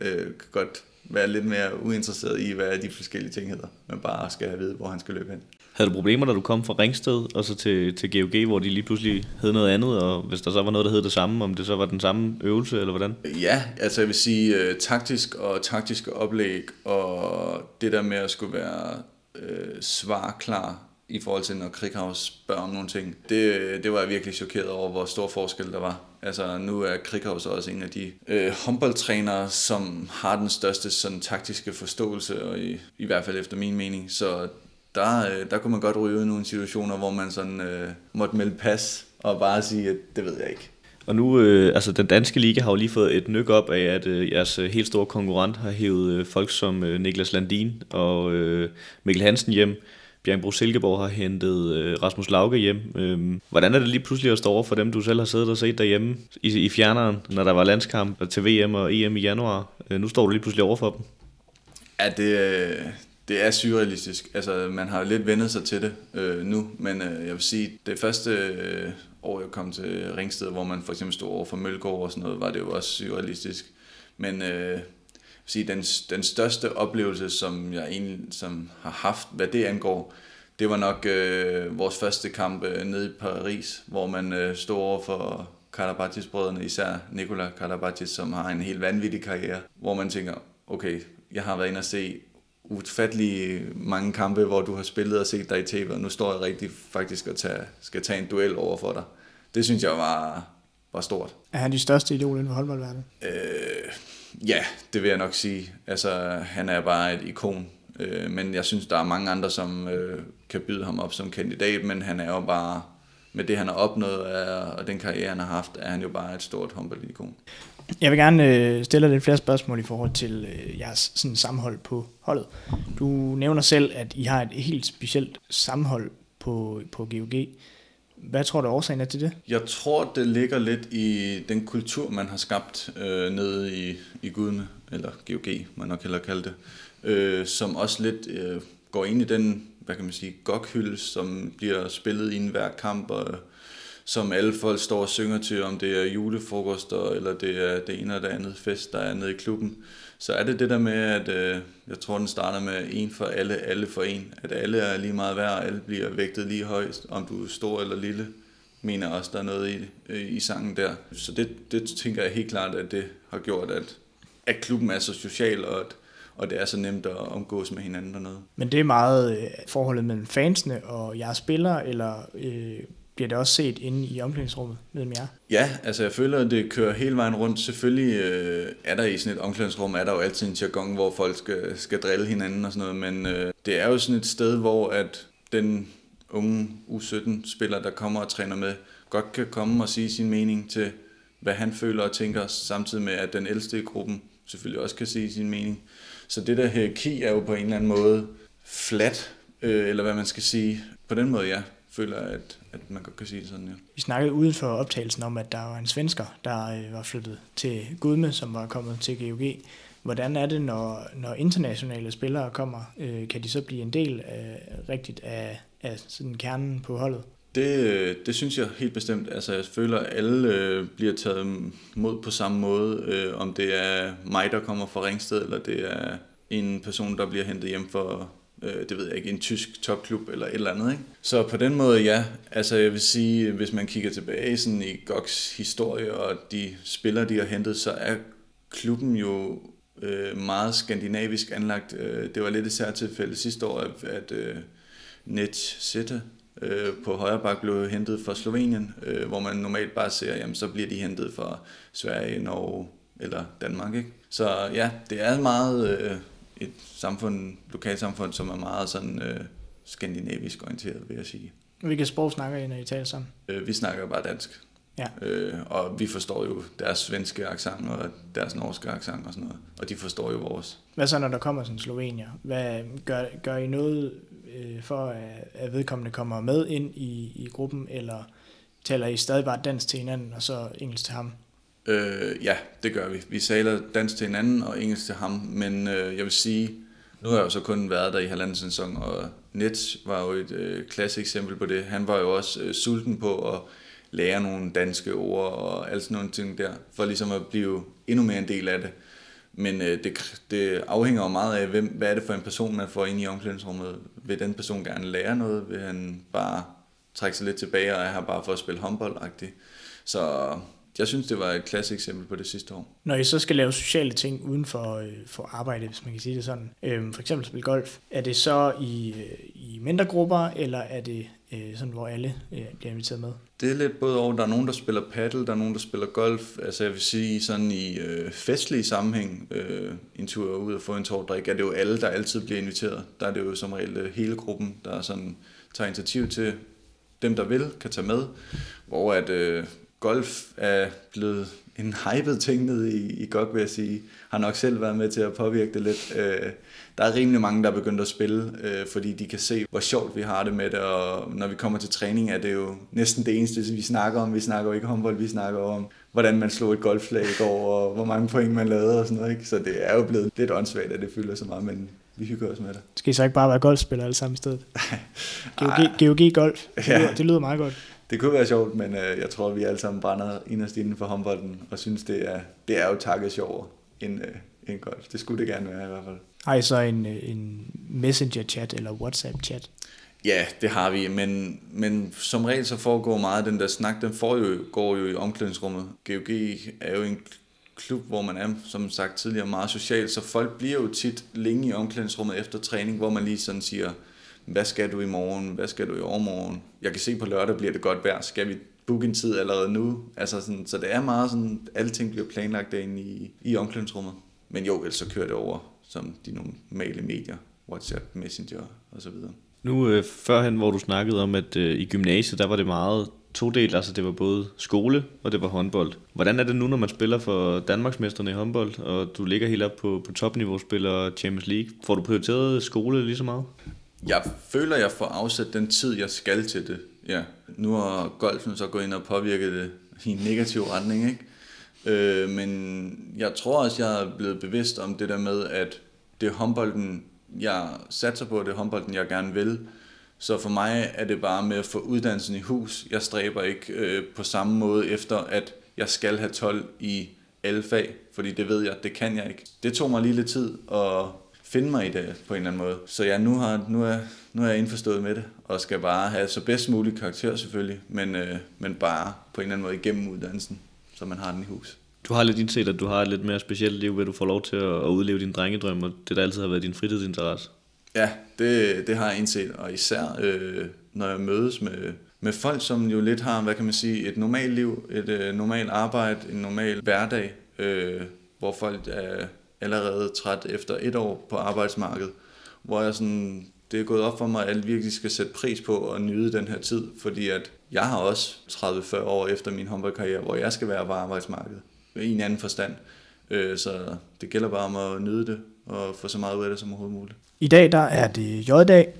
øh, kan godt være lidt mere uinteresseret i, hvad de forskellige ting hedder, men bare skal have vide, hvor han skal løbe hen. Havde du problemer, da du kom fra Ringsted og så til, til GOG, hvor de lige pludselig hed noget andet, og hvis der så var noget, der hed det samme, om det så var den samme øvelse, eller hvordan? Ja, altså jeg vil sige øh, taktisk og taktiske oplæg, og det der med at skulle være øh, svar klar i forhold til, når Krighaus spørger om nogle ting. Det, det var jeg virkelig chokeret over, hvor stor forskel der var. Altså, nu er Krighaus også en af de øh, håndboldtrænere, som har den største sådan, taktiske forståelse, og i, i hvert fald efter min mening. Så der, øh, der kunne man godt ryge ud i nogle situationer, hvor man sådan øh, måtte melde pas og bare sige, at det ved jeg ikke. Og nu, øh, altså den danske liga har jo lige fået et nyk op af, at øh, jeres øh, helt store konkurrent har hævet øh, folk som øh, Niklas Landin og øh, Mikkel Hansen hjem. Bro Silkeborg har hentet øh, Rasmus Lauke hjem. Øh, hvordan er det lige pludselig at stå over for dem, du selv har siddet og set derhjemme i, i fjerneren, når der var landskamp til VM og EM i januar? Øh, nu står du lige pludselig over for dem. Ja, det, øh, det er surrealistisk. Altså, man har lidt vendet sig til det øh, nu, men øh, jeg vil sige, det første øh, år, jeg kom til Ringsted, hvor man for eksempel stod over for Mølgaard og sådan noget, var det jo også surrealistisk. Men øh, sige, den, den største oplevelse, som jeg egentlig som har haft, hvad det angår, det var nok øh, vores første kamp øh, nede i Paris, hvor man øh, stod over for Karabatis-brødrene, især Nikola Karabatis, som har en helt vanvittig karriere, hvor man tænker, okay, jeg har været inde og se ufattelig mange kampe, hvor du har spillet og set dig i tv, og nu står jeg rigtig faktisk og tage, skal tage en duel over for dig. Det synes jeg var, var stort. Er han de største idol inden for håndboldverdenen? Øh, ja, det vil jeg nok sige. Altså, han er bare et ikon. Øh, men jeg synes, der er mange andre, som øh, kan byde ham op som kandidat, men han er jo bare, med det han har opnået og den karriere, han har haft, er han jo bare et stort håndboldikon. Jeg vil gerne øh, stille dig lidt flere spørgsmål i forhold til øh, jeres sådan, sammenhold på holdet. Du nævner selv, at I har et helt specielt sammenhold på, på GOG. Hvad tror du årsagen er til det? Jeg tror, det ligger lidt i den kultur, man har skabt øh, nede i, i Gudme, eller GOG, man nok hellere kalde det, øh, som også lidt øh, går ind i den, hvad kan man sige, gokhylde, som bliver spillet i hver kamp, og som alle folk står og synger til, om det er julefrokoster, eller det er det ene eller det andet fest, der er nede i klubben. Så er det det der med, at øh, jeg tror, den starter med en for alle, alle for en. At alle er lige meget værd, alle bliver vægtet lige højst, om du er stor eller lille mener også, der er noget i, øh, i sangen der. Så det, det tænker jeg helt klart, at det har gjort, at, at klubben er så social, og at, og det er så nemt at omgås med hinanden dernede. Men det er meget øh, forholdet mellem fansene og jeres spillere, eller øh, bliver det også set inde i omklædningsrummet mellem jer? Ja, altså jeg føler, at det kører hele vejen rundt. Selvfølgelig øh, er der i sådan et omklædningsrum, er der jo altid en jargon, hvor folk skal, skal drille hinanden og sådan noget, men øh, det er jo sådan et sted, hvor at den unge U17-spiller, der kommer og træner med, godt kan komme og sige sin mening til, hvad han føler og tænker, samtidig med, at den ældste i gruppen selvfølgelig også kan sige sin mening. Så det der hierarki er jo på en eller anden måde flat, øh, eller hvad man skal sige. På den måde, ja, føler at, at man godt kan sige det sådan, ja. Vi snakkede uden for optagelsen om, at der var en svensker, der øh, var flyttet til Gudme, som var kommet til GOG. Hvordan er det, når, når internationale spillere kommer? Øh, kan de så blive en del af, rigtigt af, af sådan kernen på holdet? Det, det synes jeg helt bestemt. Altså, jeg føler, at alle øh, bliver taget mod på samme måde. Øh, om det er mig, der kommer fra Ringsted, eller det er en person, der bliver hentet hjem for, øh, det ved jeg ikke, en tysk topklub eller et eller andet. Ikke? Så på den måde, ja. Altså, jeg vil sige, hvis man kigger tilbage sådan i Goks historie og de spillere, de har hentet, så er klubben jo øh, meget skandinavisk anlagt. Øh, det var lidt et særtilfælde sidste år, at, at øh, Net Sætte øh, på højre bak blev hentet fra Slovenien, øh, hvor man normalt bare ser, jamen så bliver de hentet fra Sverige, Norge eller Danmark. Ikke? Så ja, det er meget øh, et samfund, lokalsamfund, som er meget sådan øh, skandinavisk orienteret, vil jeg sige. Hvilke sprog snakker I, når I taler sammen? Øh, vi snakker bare dansk. Ja. Øh, og vi forstår jo deres svenske accent og deres norske accent og sådan noget. Og de forstår jo vores. Hvad så, når der kommer sådan Slovenier? Hvad, gør, gør I noget øh, for, at, at vedkommende kommer med ind i, i gruppen, eller taler I stadig bare dansk til hinanden, og så engelsk til ham? Øh, ja, det gør vi. Vi taler dansk til hinanden og engelsk til ham, men øh, jeg vil sige, nu har jeg jo så kun været der i halvanden sæson, og Nets var jo et øh, klasse eksempel på det. Han var jo også øh, sulten på at lære nogle danske ord og alt sådan nogle ting der, for ligesom at blive endnu mere en del af det. Men øh, det, det afhænger jo meget af, hvem, hvad er det for en person, man får ind i omklædningsrummet. Vil den person gerne lære noget? Vil han bare trække sig lidt tilbage og er her bare for at spille håndbold -agtigt? Så jeg synes, det var et klasse eksempel på det sidste år. Når I så skal lave sociale ting uden for, øh, for arbejde, hvis man kan sige det sådan, øh, for eksempel spille golf, er det så i, øh, i mindre grupper, eller er det øh, sådan, hvor alle øh, bliver inviteret med? Det er lidt både over. Der er nogen, der spiller paddle, der er nogen, der spiller golf. Altså jeg vil sige, sådan i øh, festlige sammenhæng, øh, en tur ud og få en tårdrik, er det jo alle, der altid bliver inviteret. Der er det jo som regel øh, hele gruppen, der sådan tager initiativ til, dem der vil, kan tage med. Hvor at øh, golf er blevet en hyped ting nede i, i GOG, vil jeg sige. Har nok selv været med til at påvirke det lidt. Øh, der er rimelig mange, der er begyndt at spille, øh, fordi de kan se, hvor sjovt vi har det med det, og når vi kommer til træning, er det jo næsten det eneste, vi snakker om. Vi snakker jo ikke håndbold, vi snakker om, hvordan man slog et golfslag i går, og hvor mange point man lavede og sådan noget. Ikke? Så det er jo blevet lidt åndssvagt, at det fylder så meget, men vi hygger os med det. Skal I så ikke bare være golfspillere alle sammen i stedet? [LAUGHS] GOG, GOG Golf, det, ja. lyder, det lyder meget godt. Det kunne være sjovt, men øh, jeg tror, vi alle sammen brænder inderst inden for håndbolden, og synes, det er, det er jo takket sjovere end, øh, end golf. Det skulle det gerne være i hvert fald. Har I så en, en messenger-chat eller WhatsApp-chat? Ja, det har vi, men, men som regel så foregår meget den der snak, den får jo, går jo i omklædningsrummet. GOG er jo en klub, hvor man er, som sagt tidligere, meget social, så folk bliver jo tit længe i omklædningsrummet efter træning, hvor man lige sådan siger, hvad skal du i morgen, hvad skal du i overmorgen? Jeg kan se på lørdag bliver det godt vejr, skal vi booke en tid allerede nu? Altså sådan, så det er meget sådan, alting bliver planlagt derinde i, i omklædningsrummet. Men jo, ellers så kører det over som de normale medier, WhatsApp, Messenger og så videre. Nu øh, førhen, hvor du snakkede om, at øh, i gymnasiet, der var det meget to del, altså det var både skole og det var håndbold. Hvordan er det nu, når man spiller for Danmarksmesterne i håndbold, og du ligger helt op på, på topniveau, spiller Champions League? Får du prioriteret skole lige så meget? Jeg føler, jeg får afsat den tid, jeg skal til det. Ja. Nu har golfen så gået ind og påvirket det i en negativ retning, ikke? Øh, men jeg tror også, jeg er blevet bevidst om det der med, at det er håndbolden, jeg satser på, det er håndbolden, jeg gerne vil. Så for mig er det bare med at få uddannelsen i hus. Jeg stræber ikke øh, på samme måde efter, at jeg skal have 12 i alle fag, fordi det ved jeg, det kan jeg ikke. Det tog mig lige lidt tid at finde mig i det på en eller anden måde. Så ja, nu, har, nu, er, nu er jeg indforstået med det, og skal bare have så bedst mulig karakter selvfølgelig, men, øh, men bare på en eller anden måde igennem uddannelsen, så man har den i hus. Du har lidt indset, at du har et lidt mere specielt liv, hvor du får lov til at udleve din drengedrøm, og det der altid har været din fritidsinteresse. Ja, det, det har jeg indset, og især øh, når jeg mødes med, med folk, som jo lidt har, hvad kan man sige, et normalt liv, et øh, normalt arbejde, en normal hverdag, øh, hvor folk er allerede træt efter et år på arbejdsmarkedet, hvor jeg sådan, det er gået op for mig, at jeg virkelig skal sætte pris på at nyde den her tid, fordi at jeg har også 30-40 år efter min håndboldkarriere, hvor jeg skal være på arbejdsmarkedet i en anden forstand. Øh, så det gælder bare om at nyde det og få så meget ud af det som overhovedet muligt. I dag der er det J-dag,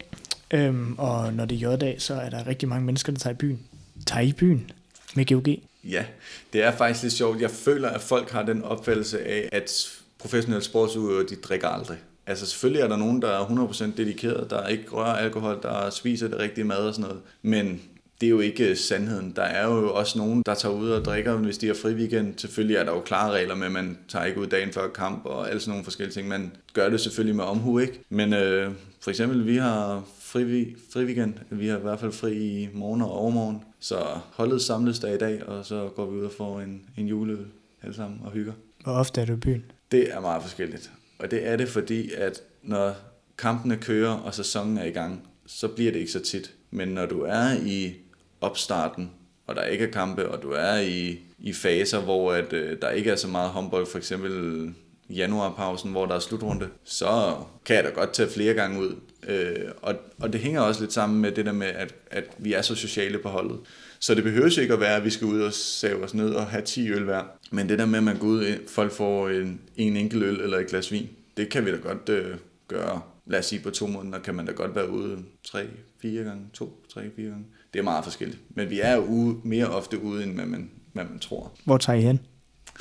øhm, og når det er J-dag, så er der rigtig mange mennesker, der tager i byen. Tager i byen med GOG? Ja, det er faktisk lidt sjovt. Jeg føler, at folk har den opfattelse af, at professionelle sportsudøvere, de drikker aldrig. Altså selvfølgelig er der nogen, der er 100% dedikeret, der ikke rører alkohol, der spiser det rigtige mad og sådan noget. Men det er jo ikke øh, sandheden. Der er jo også nogen, der tager ud og drikker, hvis de har fri weekend. Selvfølgelig er der jo klare regler med, at man tager ikke ud dagen før kamp og alle sådan nogle forskellige ting. Man gør det selvfølgelig med omhu, ikke? Men øh, for eksempel, vi har fri, fri weekend. Vi har i hvert fald fri i morgen og overmorgen. Så holdet samles der i dag, og så går vi ud og får en, en juleøl alle sammen og hygger. Hvor ofte er du i byen? Det er meget forskelligt. Og det er det, fordi at når kampene kører, og sæsonen er i gang, så bliver det ikke så tit. Men når du er i opstarten, og der ikke er kampe, og du er i, i faser, hvor at, øh, der ikke er så meget håndbold, for eksempel januarpausen, hvor der er slutrunde, så kan jeg da godt tage flere gange ud. Øh, og, og det hænger også lidt sammen med det der med, at, at vi er så sociale på holdet. Så det behøver ikke at være, at vi skal ud og save os ned og have 10 øl hver. Men det der med, at man går ud, folk får en, en enkelt øl eller et glas vin, det kan vi da godt øh, gøre. Lad os sige, på to måneder kan man da godt være ude tre, fire gange, to, tre, fire gange. Det er meget forskelligt. Men vi er jo ude, mere ofte ude, end hvad man, hvad man tror. Hvor tager I hen?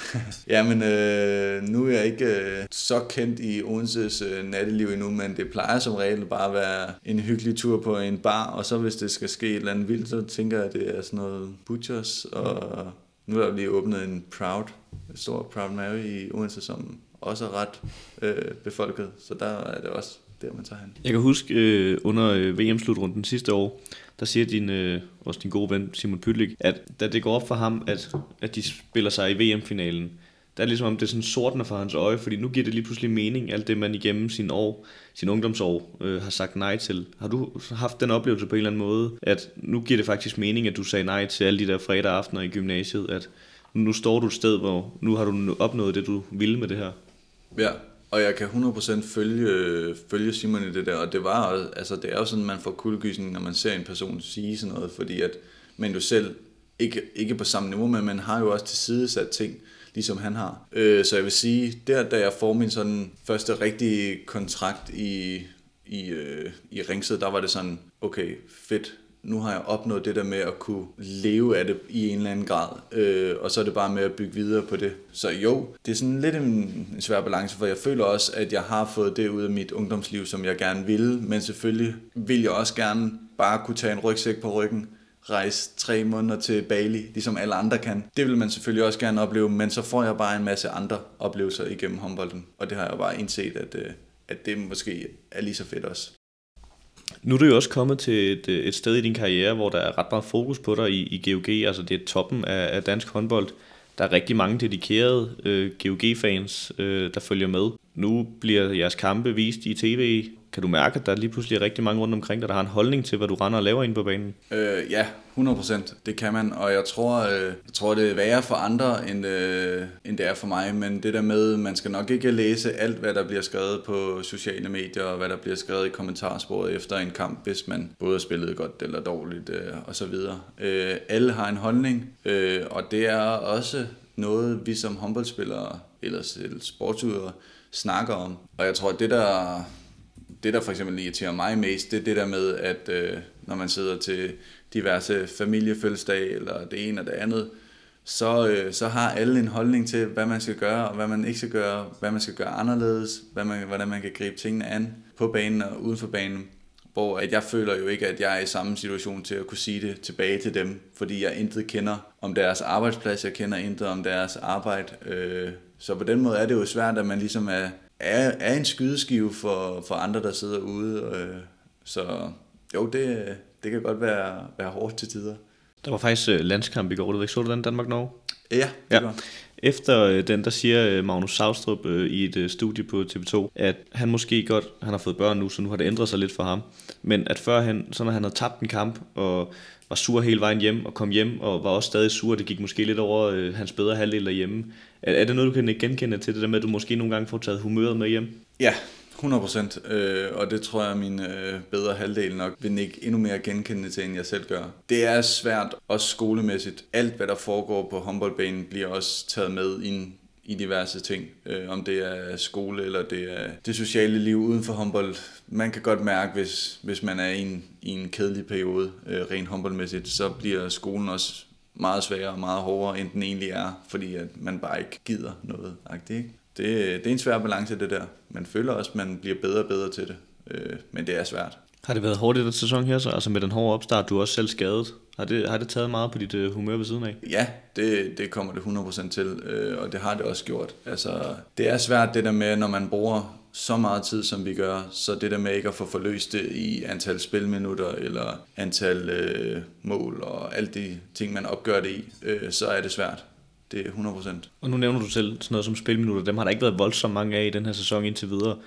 [LAUGHS] Jamen, øh, nu er jeg ikke øh, så kendt i Odenses øh, natteliv endnu, men det plejer som regel bare at være en hyggelig tur på en bar, og så hvis det skal ske et eller andet vildt, så tænker jeg, at det er sådan noget Butchers, og nu er der lige åbnet en Proud, en stor Proud Mary i Odense, som også er ret øh, befolket, så der er det også der, man tager hen. Jeg kan huske øh, under øh, VM-slutrunden sidste år, der siger din, øh, også din gode ven Simon Pytlik, at da det går op for ham, at, at de spiller sig i VM-finalen, der er ligesom om det er sådan sortner for hans øje, fordi nu giver det lige pludselig mening, alt det man igennem sin år, sin ungdomsår øh, har sagt nej til. Har du haft den oplevelse på en eller anden måde, at nu giver det faktisk mening, at du sagde nej til alle de der fredag aftener i gymnasiet, at nu står du et sted, hvor nu har du opnået det, du ville med det her? Ja, og jeg kan 100% følge, følge Simon i det der, og det var altså det er jo sådan, man får kuldegysning, når man ser en person sige sådan noget, fordi at man jo selv, ikke, ikke på samme niveau, men man har jo også tilsidesat ting, ligesom han har. Øh, så jeg vil sige, der da jeg får min sådan første rigtige kontrakt i, i, øh, i Ringsted, der var det sådan, okay, fedt, nu har jeg opnået det der med at kunne leve af det i en eller anden grad, øh, og så er det bare med at bygge videre på det. Så jo, det er sådan lidt en, en svær balance, for jeg føler også, at jeg har fået det ud af mit ungdomsliv, som jeg gerne ville, men selvfølgelig vil jeg også gerne bare kunne tage en rygsæk på ryggen, rejse tre måneder til Bali, ligesom alle andre kan. Det vil man selvfølgelig også gerne opleve, men så får jeg bare en masse andre oplevelser igennem håndbolden, og det har jeg bare indset, at, øh, at det måske er lige så fedt også. Nu er du jo også kommet til et, øh, et sted i din karriere, hvor der er ret meget fokus på dig i, i GOG, altså det er toppen af, af dansk håndbold. Der er rigtig mange dedikerede øh, GOG-fans, øh, der følger med. Nu bliver jeres kampe vist i tv kan du mærke, at der lige pludselig er rigtig mange rundt omkring dig, der har en holdning til, hvad du render og laver inde på banen? Øh, ja, 100%. Det kan man, og jeg tror, øh, jeg tror det er værre for andre, end, øh, end det er for mig. Men det der med, man skal nok ikke læse alt, hvad der bliver skrevet på sociale medier, og hvad der bliver skrevet i kommentarsporet efter en kamp, hvis man både har spillet godt eller dårligt, øh, og så videre. Øh, alle har en holdning, øh, og det er også noget, vi som håndboldspillere, eller sportsudøvere, snakker om. Og jeg tror, at det der det, der for eksempel irriterer mig mest, det er det der med, at øh, når man sidder til diverse familiefødselsdage eller det ene og det andet, så, øh, så har alle en holdning til, hvad man skal gøre, og hvad man ikke skal gøre, hvad man skal gøre anderledes, hvad man, hvordan man kan gribe tingene an på banen og uden for banen. Hvor at jeg føler jo ikke, at jeg er i samme situation til at kunne sige det tilbage til dem, fordi jeg intet kender om deres arbejdsplads, jeg kender intet om deres arbejde. Øh, så på den måde er det jo svært, at man ligesom er, er, er en skydeskive for, for andre, der sidder ude. Øh, så jo, det, det kan godt være, være hårdt til tider. Der var faktisk øh, landskamp i går, du ikke? Så du den Danmark-Norge? Ja, det ja. var. Efter øh, den, der siger øh, Magnus Savstrup øh, i et studie på TV2, at han måske godt, han har fået børn nu, så nu har det ændret sig lidt for ham, men at førhen, så når han havde tabt en kamp, og var sur hele vejen hjem, og kom hjem, og var også stadig sur, det gik måske lidt over øh, hans bedre halvdel derhjemme. Er, er det noget, du kan genkende til det der med, at du måske nogle gange får taget humøret med hjem? Ja, 100%, øh, og det tror jeg, min øh, bedre halvdel nok vil ikke endnu mere genkende til, end jeg selv gør. Det er svært, også skolemæssigt. Alt, hvad der foregår på håndboldbanen, bliver også taget med ind i diverse ting. Øh, om det er skole, eller det er det sociale liv uden for håndbold. Man kan godt mærke, hvis, hvis man er i en, i en kedelig periode, øh, rent håndboldmæssigt, så bliver skolen også meget sværere og meget hårdere, end den egentlig er, fordi at man bare ikke gider noget. Ikke? Det, det er en svær balance, det der. Man føler også, at man bliver bedre og bedre til det, øh, men det er svært. Har det været hårdt i den sæson her så? Altså med den hårde opstart, du er også selv skadet. Har det, har det taget meget på dit uh, humør ved siden af? Ja, det, det kommer det 100% til, øh, og det har det også gjort. Altså, det er svært det der med, når man bruger så meget tid, som vi gør, så det der med ikke at få forløst det i antal spilminutter eller antal øh, mål og alle de ting, man opgør det i, øh, så er det svært. Det er 100%. Og nu nævner du selv sådan noget som spilminutter. Dem har der ikke været voldsomt mange af i den her sæson indtil videre.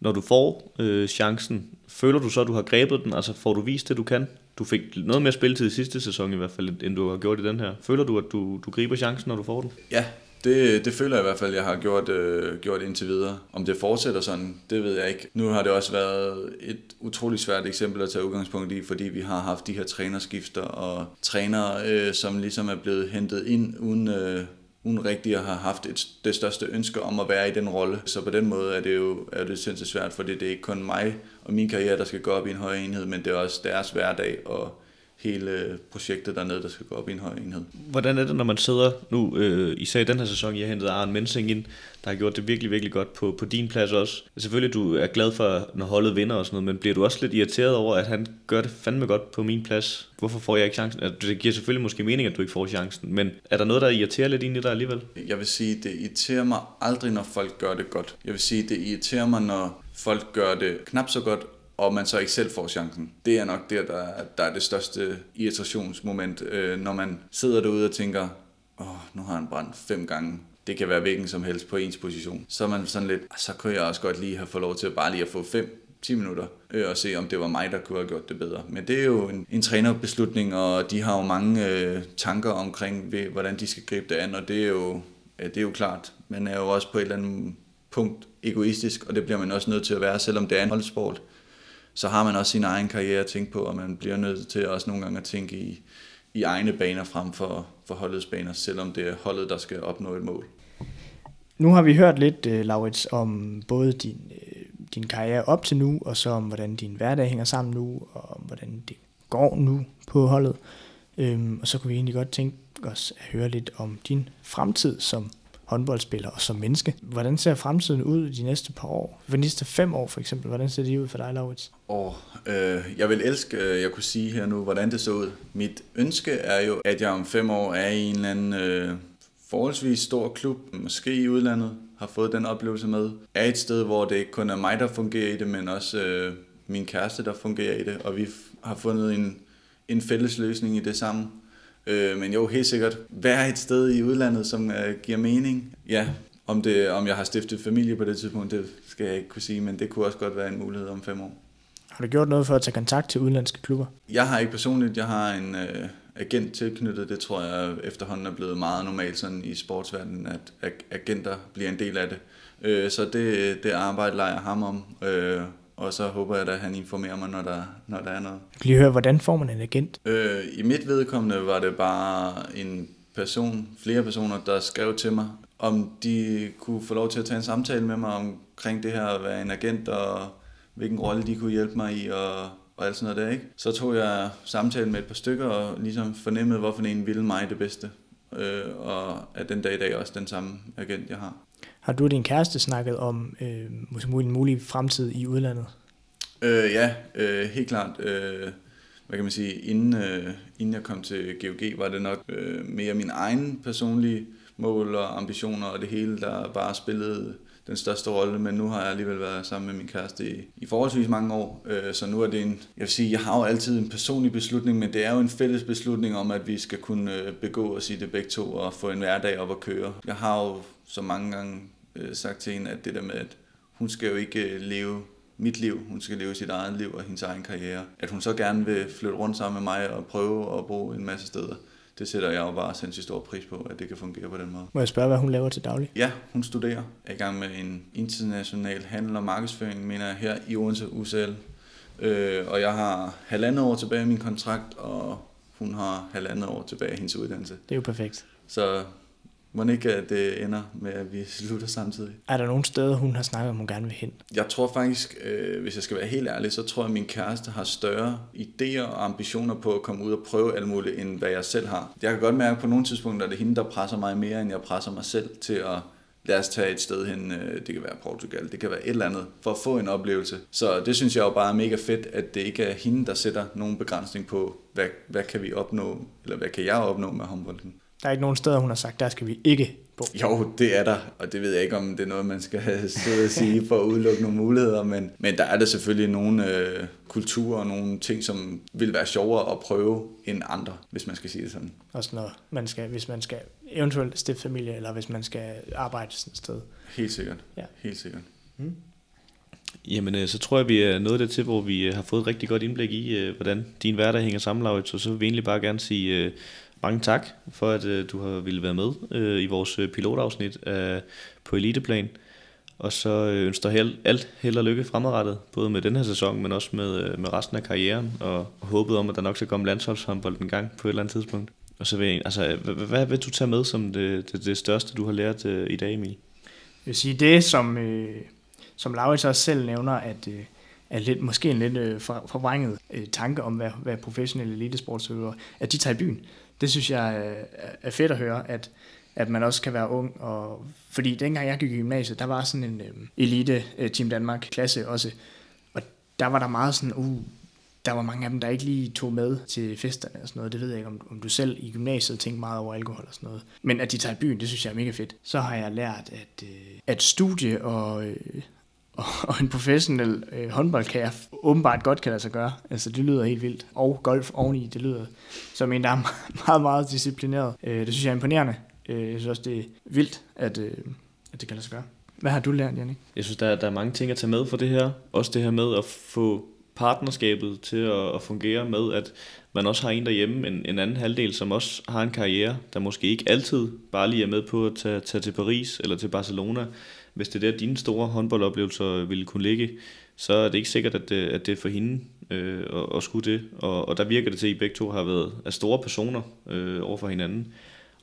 Når du får øh, chancen, føler du så, at du har grebet den? Altså får du vist det, du kan? Du fik noget mere spilletid i sidste sæson i hvert fald, end du har gjort i den her. Føler du, at du, du griber chancen, når du får den? Ja, det, det føler jeg i hvert fald, jeg har gjort, øh, gjort indtil videre. Om det fortsætter sådan, det ved jeg ikke. Nu har det også været et utroligt svært eksempel at tage udgangspunkt i, fordi vi har haft de her trænerskifter og trænere, øh, som ligesom er blevet hentet ind uden... Øh, uden rigtig at have haft et, det største ønske om at være i den rolle. Så på den måde er det jo er det sindssygt svært, fordi det er ikke kun mig og min karriere, der skal gå op i en høj enhed, men det er også deres hverdag og hele projektet dernede, der skal gå op i en høj enhed. Hvordan er det, når man sidder nu, øh, især i den her sæson, har hentet Arne Mensing ind, der har gjort det virkelig, virkelig godt på, på din plads også. Selvfølgelig, du er glad for, når holdet vinder og sådan noget, men bliver du også lidt irriteret over, at han gør det fandme godt på min plads? Hvorfor får jeg ikke chancen? Altså, det giver selvfølgelig måske mening, at du ikke får chancen, men er der noget, der irriterer lidt ind i dig alligevel? Jeg vil sige, det irriterer mig aldrig, når folk gør det godt. Jeg vil sige, det irriterer mig, når folk gør det knap så godt, og man så ikke selv får chancen. Det er nok der, der, der er det største irritationsmoment, øh, når man sidder derude og tænker, åh, oh, nu har han brændt fem gange det kan være hvilken som helst på ens position. Så er man sådan lidt, så kunne jeg også godt lige have fået lov til at bare lige at få 5 10 minutter øh, og se, om det var mig, der kunne have gjort det bedre. Men det er jo en, en trænerbeslutning, og de har jo mange øh, tanker omkring, ved, hvordan de skal gribe det an, og det er jo, ja, det er jo klart. Man er jo også på et eller andet punkt egoistisk, og det bliver man også nødt til at være, selvom det er en holdsport. Så har man også sin egen karriere at tænke på, og man bliver nødt til også nogle gange at tænke i, i egne baner frem for, for holdets baner, selvom det er holdet, der skal opnå et mål. Nu har vi hørt lidt, øh, Laurits, om både din, øh, din karriere op til nu, og så om, hvordan din hverdag hænger sammen nu, og om, hvordan det går nu på holdet. Um, og så kunne vi egentlig godt tænke os at høre lidt om din fremtid som håndboldspiller og som menneske. Hvordan ser fremtiden ud de næste par år? De næste fem år for eksempel, hvordan ser det ud for dig, Laurits? Åh, øh, jeg vil elske, at jeg kunne sige her nu, hvordan det så ud. Mit ønske er jo, at jeg om fem år er i en eller anden øh, forholdsvis stor klub, måske i udlandet, har fået den oplevelse med. Er et sted, hvor det ikke kun er mig, der fungerer i det, men også øh, min kæreste, der fungerer i det, og vi har fundet en, en fælles løsning i det sammen. Øh, men jo, helt sikkert være et sted i udlandet, som øh, giver mening. Ja, om, det, om jeg har stiftet familie på det tidspunkt, det skal jeg ikke kunne sige, men det kunne også godt være en mulighed om fem år. Har du gjort noget for at tage kontakt til udenlandske klubber? Jeg har ikke personligt, jeg har en øh, agent tilknyttet. Det tror jeg efterhånden er blevet meget normalt sådan i sportsverdenen, at agenter bliver en del af det. Øh, så det, det arbejde leger ham om. Øh, og så håber jeg, at han informerer mig, når der, når der er noget. Jeg kan lige høre, hvordan får man en agent? Øh, I mit vedkommende var det bare en person, flere personer, der skrev til mig, om de kunne få lov til at tage en samtale med mig omkring det her at være en agent, og hvilken rolle de kunne hjælpe mig i, og, og alt sådan noget der, ikke? Så tog jeg samtalen med et par stykker, og ligesom fornemmede, hvorfor en ville mig det bedste. Øh, og at den dag i dag også den samme agent, jeg har. Har du og din kæreste snakket om øh, en mulig fremtid i udlandet? Øh, ja, øh, helt klart. Øh, hvad kan man sige, inden, øh, inden jeg kom til GOG, var det nok øh, mere min egen personlige mål og ambitioner og det hele, der bare spillede den største rolle, men nu har jeg alligevel været sammen med min kæreste i, i forholdsvis mange år, øh, så nu er det en, jeg vil sige, jeg har jo altid en personlig beslutning, men det er jo en fælles beslutning om, at vi skal kunne øh, begå os i det begge to og få en hverdag op at køre. Jeg har jo så mange gange øh, sagt til hende, at det der med, at hun skal jo ikke øh, leve mit liv, hun skal leve sit eget liv og hendes egen karriere. At hun så gerne vil flytte rundt sammen med mig og prøve at bo en masse steder, det sætter jeg jo bare sindssygt stor pris på, at det kan fungere på den måde. Må jeg spørge, hvad hun laver til daglig? Ja, hun studerer. Er i gang med en international handel og markedsføring, mener jeg, her i Odense UCL. Øh, og jeg har halvandet år tilbage i min kontrakt, og hun har halvandet år tilbage i hendes uddannelse. Det er jo perfekt. Så må ikke, at det ender med, at vi slutter samtidig. Er der nogle steder, hun har snakket om, hun gerne vil hen? Jeg tror faktisk, øh, hvis jeg skal være helt ærlig, så tror jeg, at min kæreste har større idéer og ambitioner på at komme ud og prøve alt muligt, end hvad jeg selv har. Jeg kan godt mærke, at på nogle tidspunkter, at det er hende, der presser mig mere, end jeg presser mig selv til at lad os tage et sted hen, øh, det kan være Portugal, det kan være et eller andet, for at få en oplevelse. Så det synes jeg jo bare er mega fedt, at det ikke er hende, der sætter nogen begrænsning på, hvad, hvad kan vi opnå, eller hvad kan jeg opnå med håndbolden. Der er ikke nogen steder, hun har sagt, der skal vi ikke på. Jo, det er der, og det ved jeg ikke, om det er noget, man skal sidde og sige for at udelukke nogle muligheder, men, men der er der selvfølgelig nogle øh, kulturer og nogle ting, som vil være sjovere at prøve end andre, hvis man skal sige det sådan. Også når man skal, hvis man skal eventuelt stifte familie, eller hvis man skal arbejde sådan et sted. Helt sikkert, ja. helt sikkert. Mm. Jamen, øh, så tror jeg, vi er nået det til, hvor vi øh, har fået et rigtig godt indblik i, øh, hvordan din hverdag hænger sammen, Laurits, og så vil vi egentlig bare gerne sige mange tak for, at øh, du har ville være med øh, i vores øh, pilotafsnit øh, på Eliteplan. Og så øh, ønsker jeg alt held og lykke fremadrettet, både med den her sæson, men også med, øh, med resten af karrieren, og, og håbet om, at der nok skal komme landsholdshåndbold en gang på et eller andet tidspunkt. Og så vil jeg, altså, hvad, hvad vil du tage med som det, det, det største, du har lært øh, i dag, Emil? Jeg vil sige, det som, øh, som Laurits også selv nævner, at, øh, er lidt, måske en lidt øh, forvrænget øh, tanke om, hvad, hvad professionelle elitesportsøvere, at de tager i byen det synes jeg øh, er fedt at høre, at, at man også kan være ung. Og, fordi dengang jeg gik i gymnasiet, der var sådan en øh, elite øh, Team Danmark klasse også. Og der var der meget sådan, uh, der var mange af dem, der ikke lige tog med til festerne og sådan noget. Det ved jeg ikke, om, om du selv i gymnasiet tænkte meget over alkohol og sådan noget. Men at de tager i byen, det synes jeg er mega fedt. Så har jeg lært, at, øh, at studie og, øh, [LAUGHS] og en professionel øh, håndboldkære åbenbart godt kan lade sig gøre. Altså, det lyder helt vildt. Og golf oveni, det lyder som en, der er [LAUGHS] meget, meget disciplineret. Øh, det synes jeg er imponerende. Øh, jeg synes også, det er vildt, at, øh, at det kan lade sig gøre. Hvad har du lært, Jannik? Jeg synes, der, der er mange ting at tage med for det her. Også det her med at få partnerskabet til at, at fungere med, at man også har en derhjemme, en, en anden halvdel, som også har en karriere, der måske ikke altid bare lige er med på at tage, tage til Paris eller til Barcelona. Hvis det er der, dine store håndboldoplevelser ville kunne ligge, så er det ikke sikkert, at det, at det er for hende øh, at, at skulle det. Og, og der virker det til, at I begge to har været af store personer øh, over for hinanden.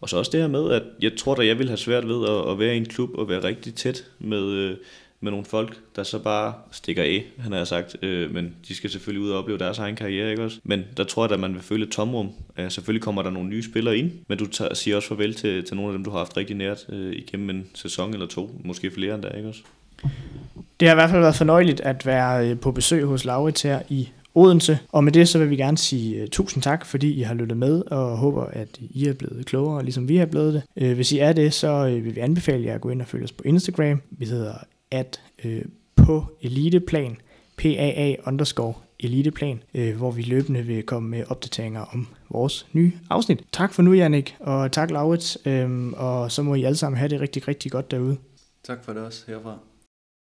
Og så også det her med, at jeg tror at jeg vil have svært ved at, at være i en klub og være rigtig tæt med, øh, med nogle folk, der så bare stikker af, han har sagt. Øh, men de skal selvfølgelig ud og opleve deres egen karriere, ikke også? Men der tror jeg, at man vil føle et tomrum. Ja, selvfølgelig kommer der nogle nye spillere ind, men du tager, siger også farvel til, til nogle af dem, du har haft rigtig nært øh, igennem en sæson eller to, måske flere end der, ikke også? Det har i hvert fald været fornøjeligt at være øh, på besøg hos Laurits her i Odense. Og med det så vil vi gerne sige øh, tusind tak, fordi I har lyttet med, og håber, at I er blevet klogere, ligesom vi er blevet det. Øh, hvis I er det, så vil vi anbefale jer at gå ind og følge os på Instagram. Vi hedder at øh, på eliteplan, PAA underscore eliteplan, øh, hvor vi løbende vil komme med opdateringer om vores nye afsnit. Tak for nu, Jannik, og tak, Laurits, øh, og så må I alle sammen have det rigtig, rigtig godt derude. Tak for det også herfra.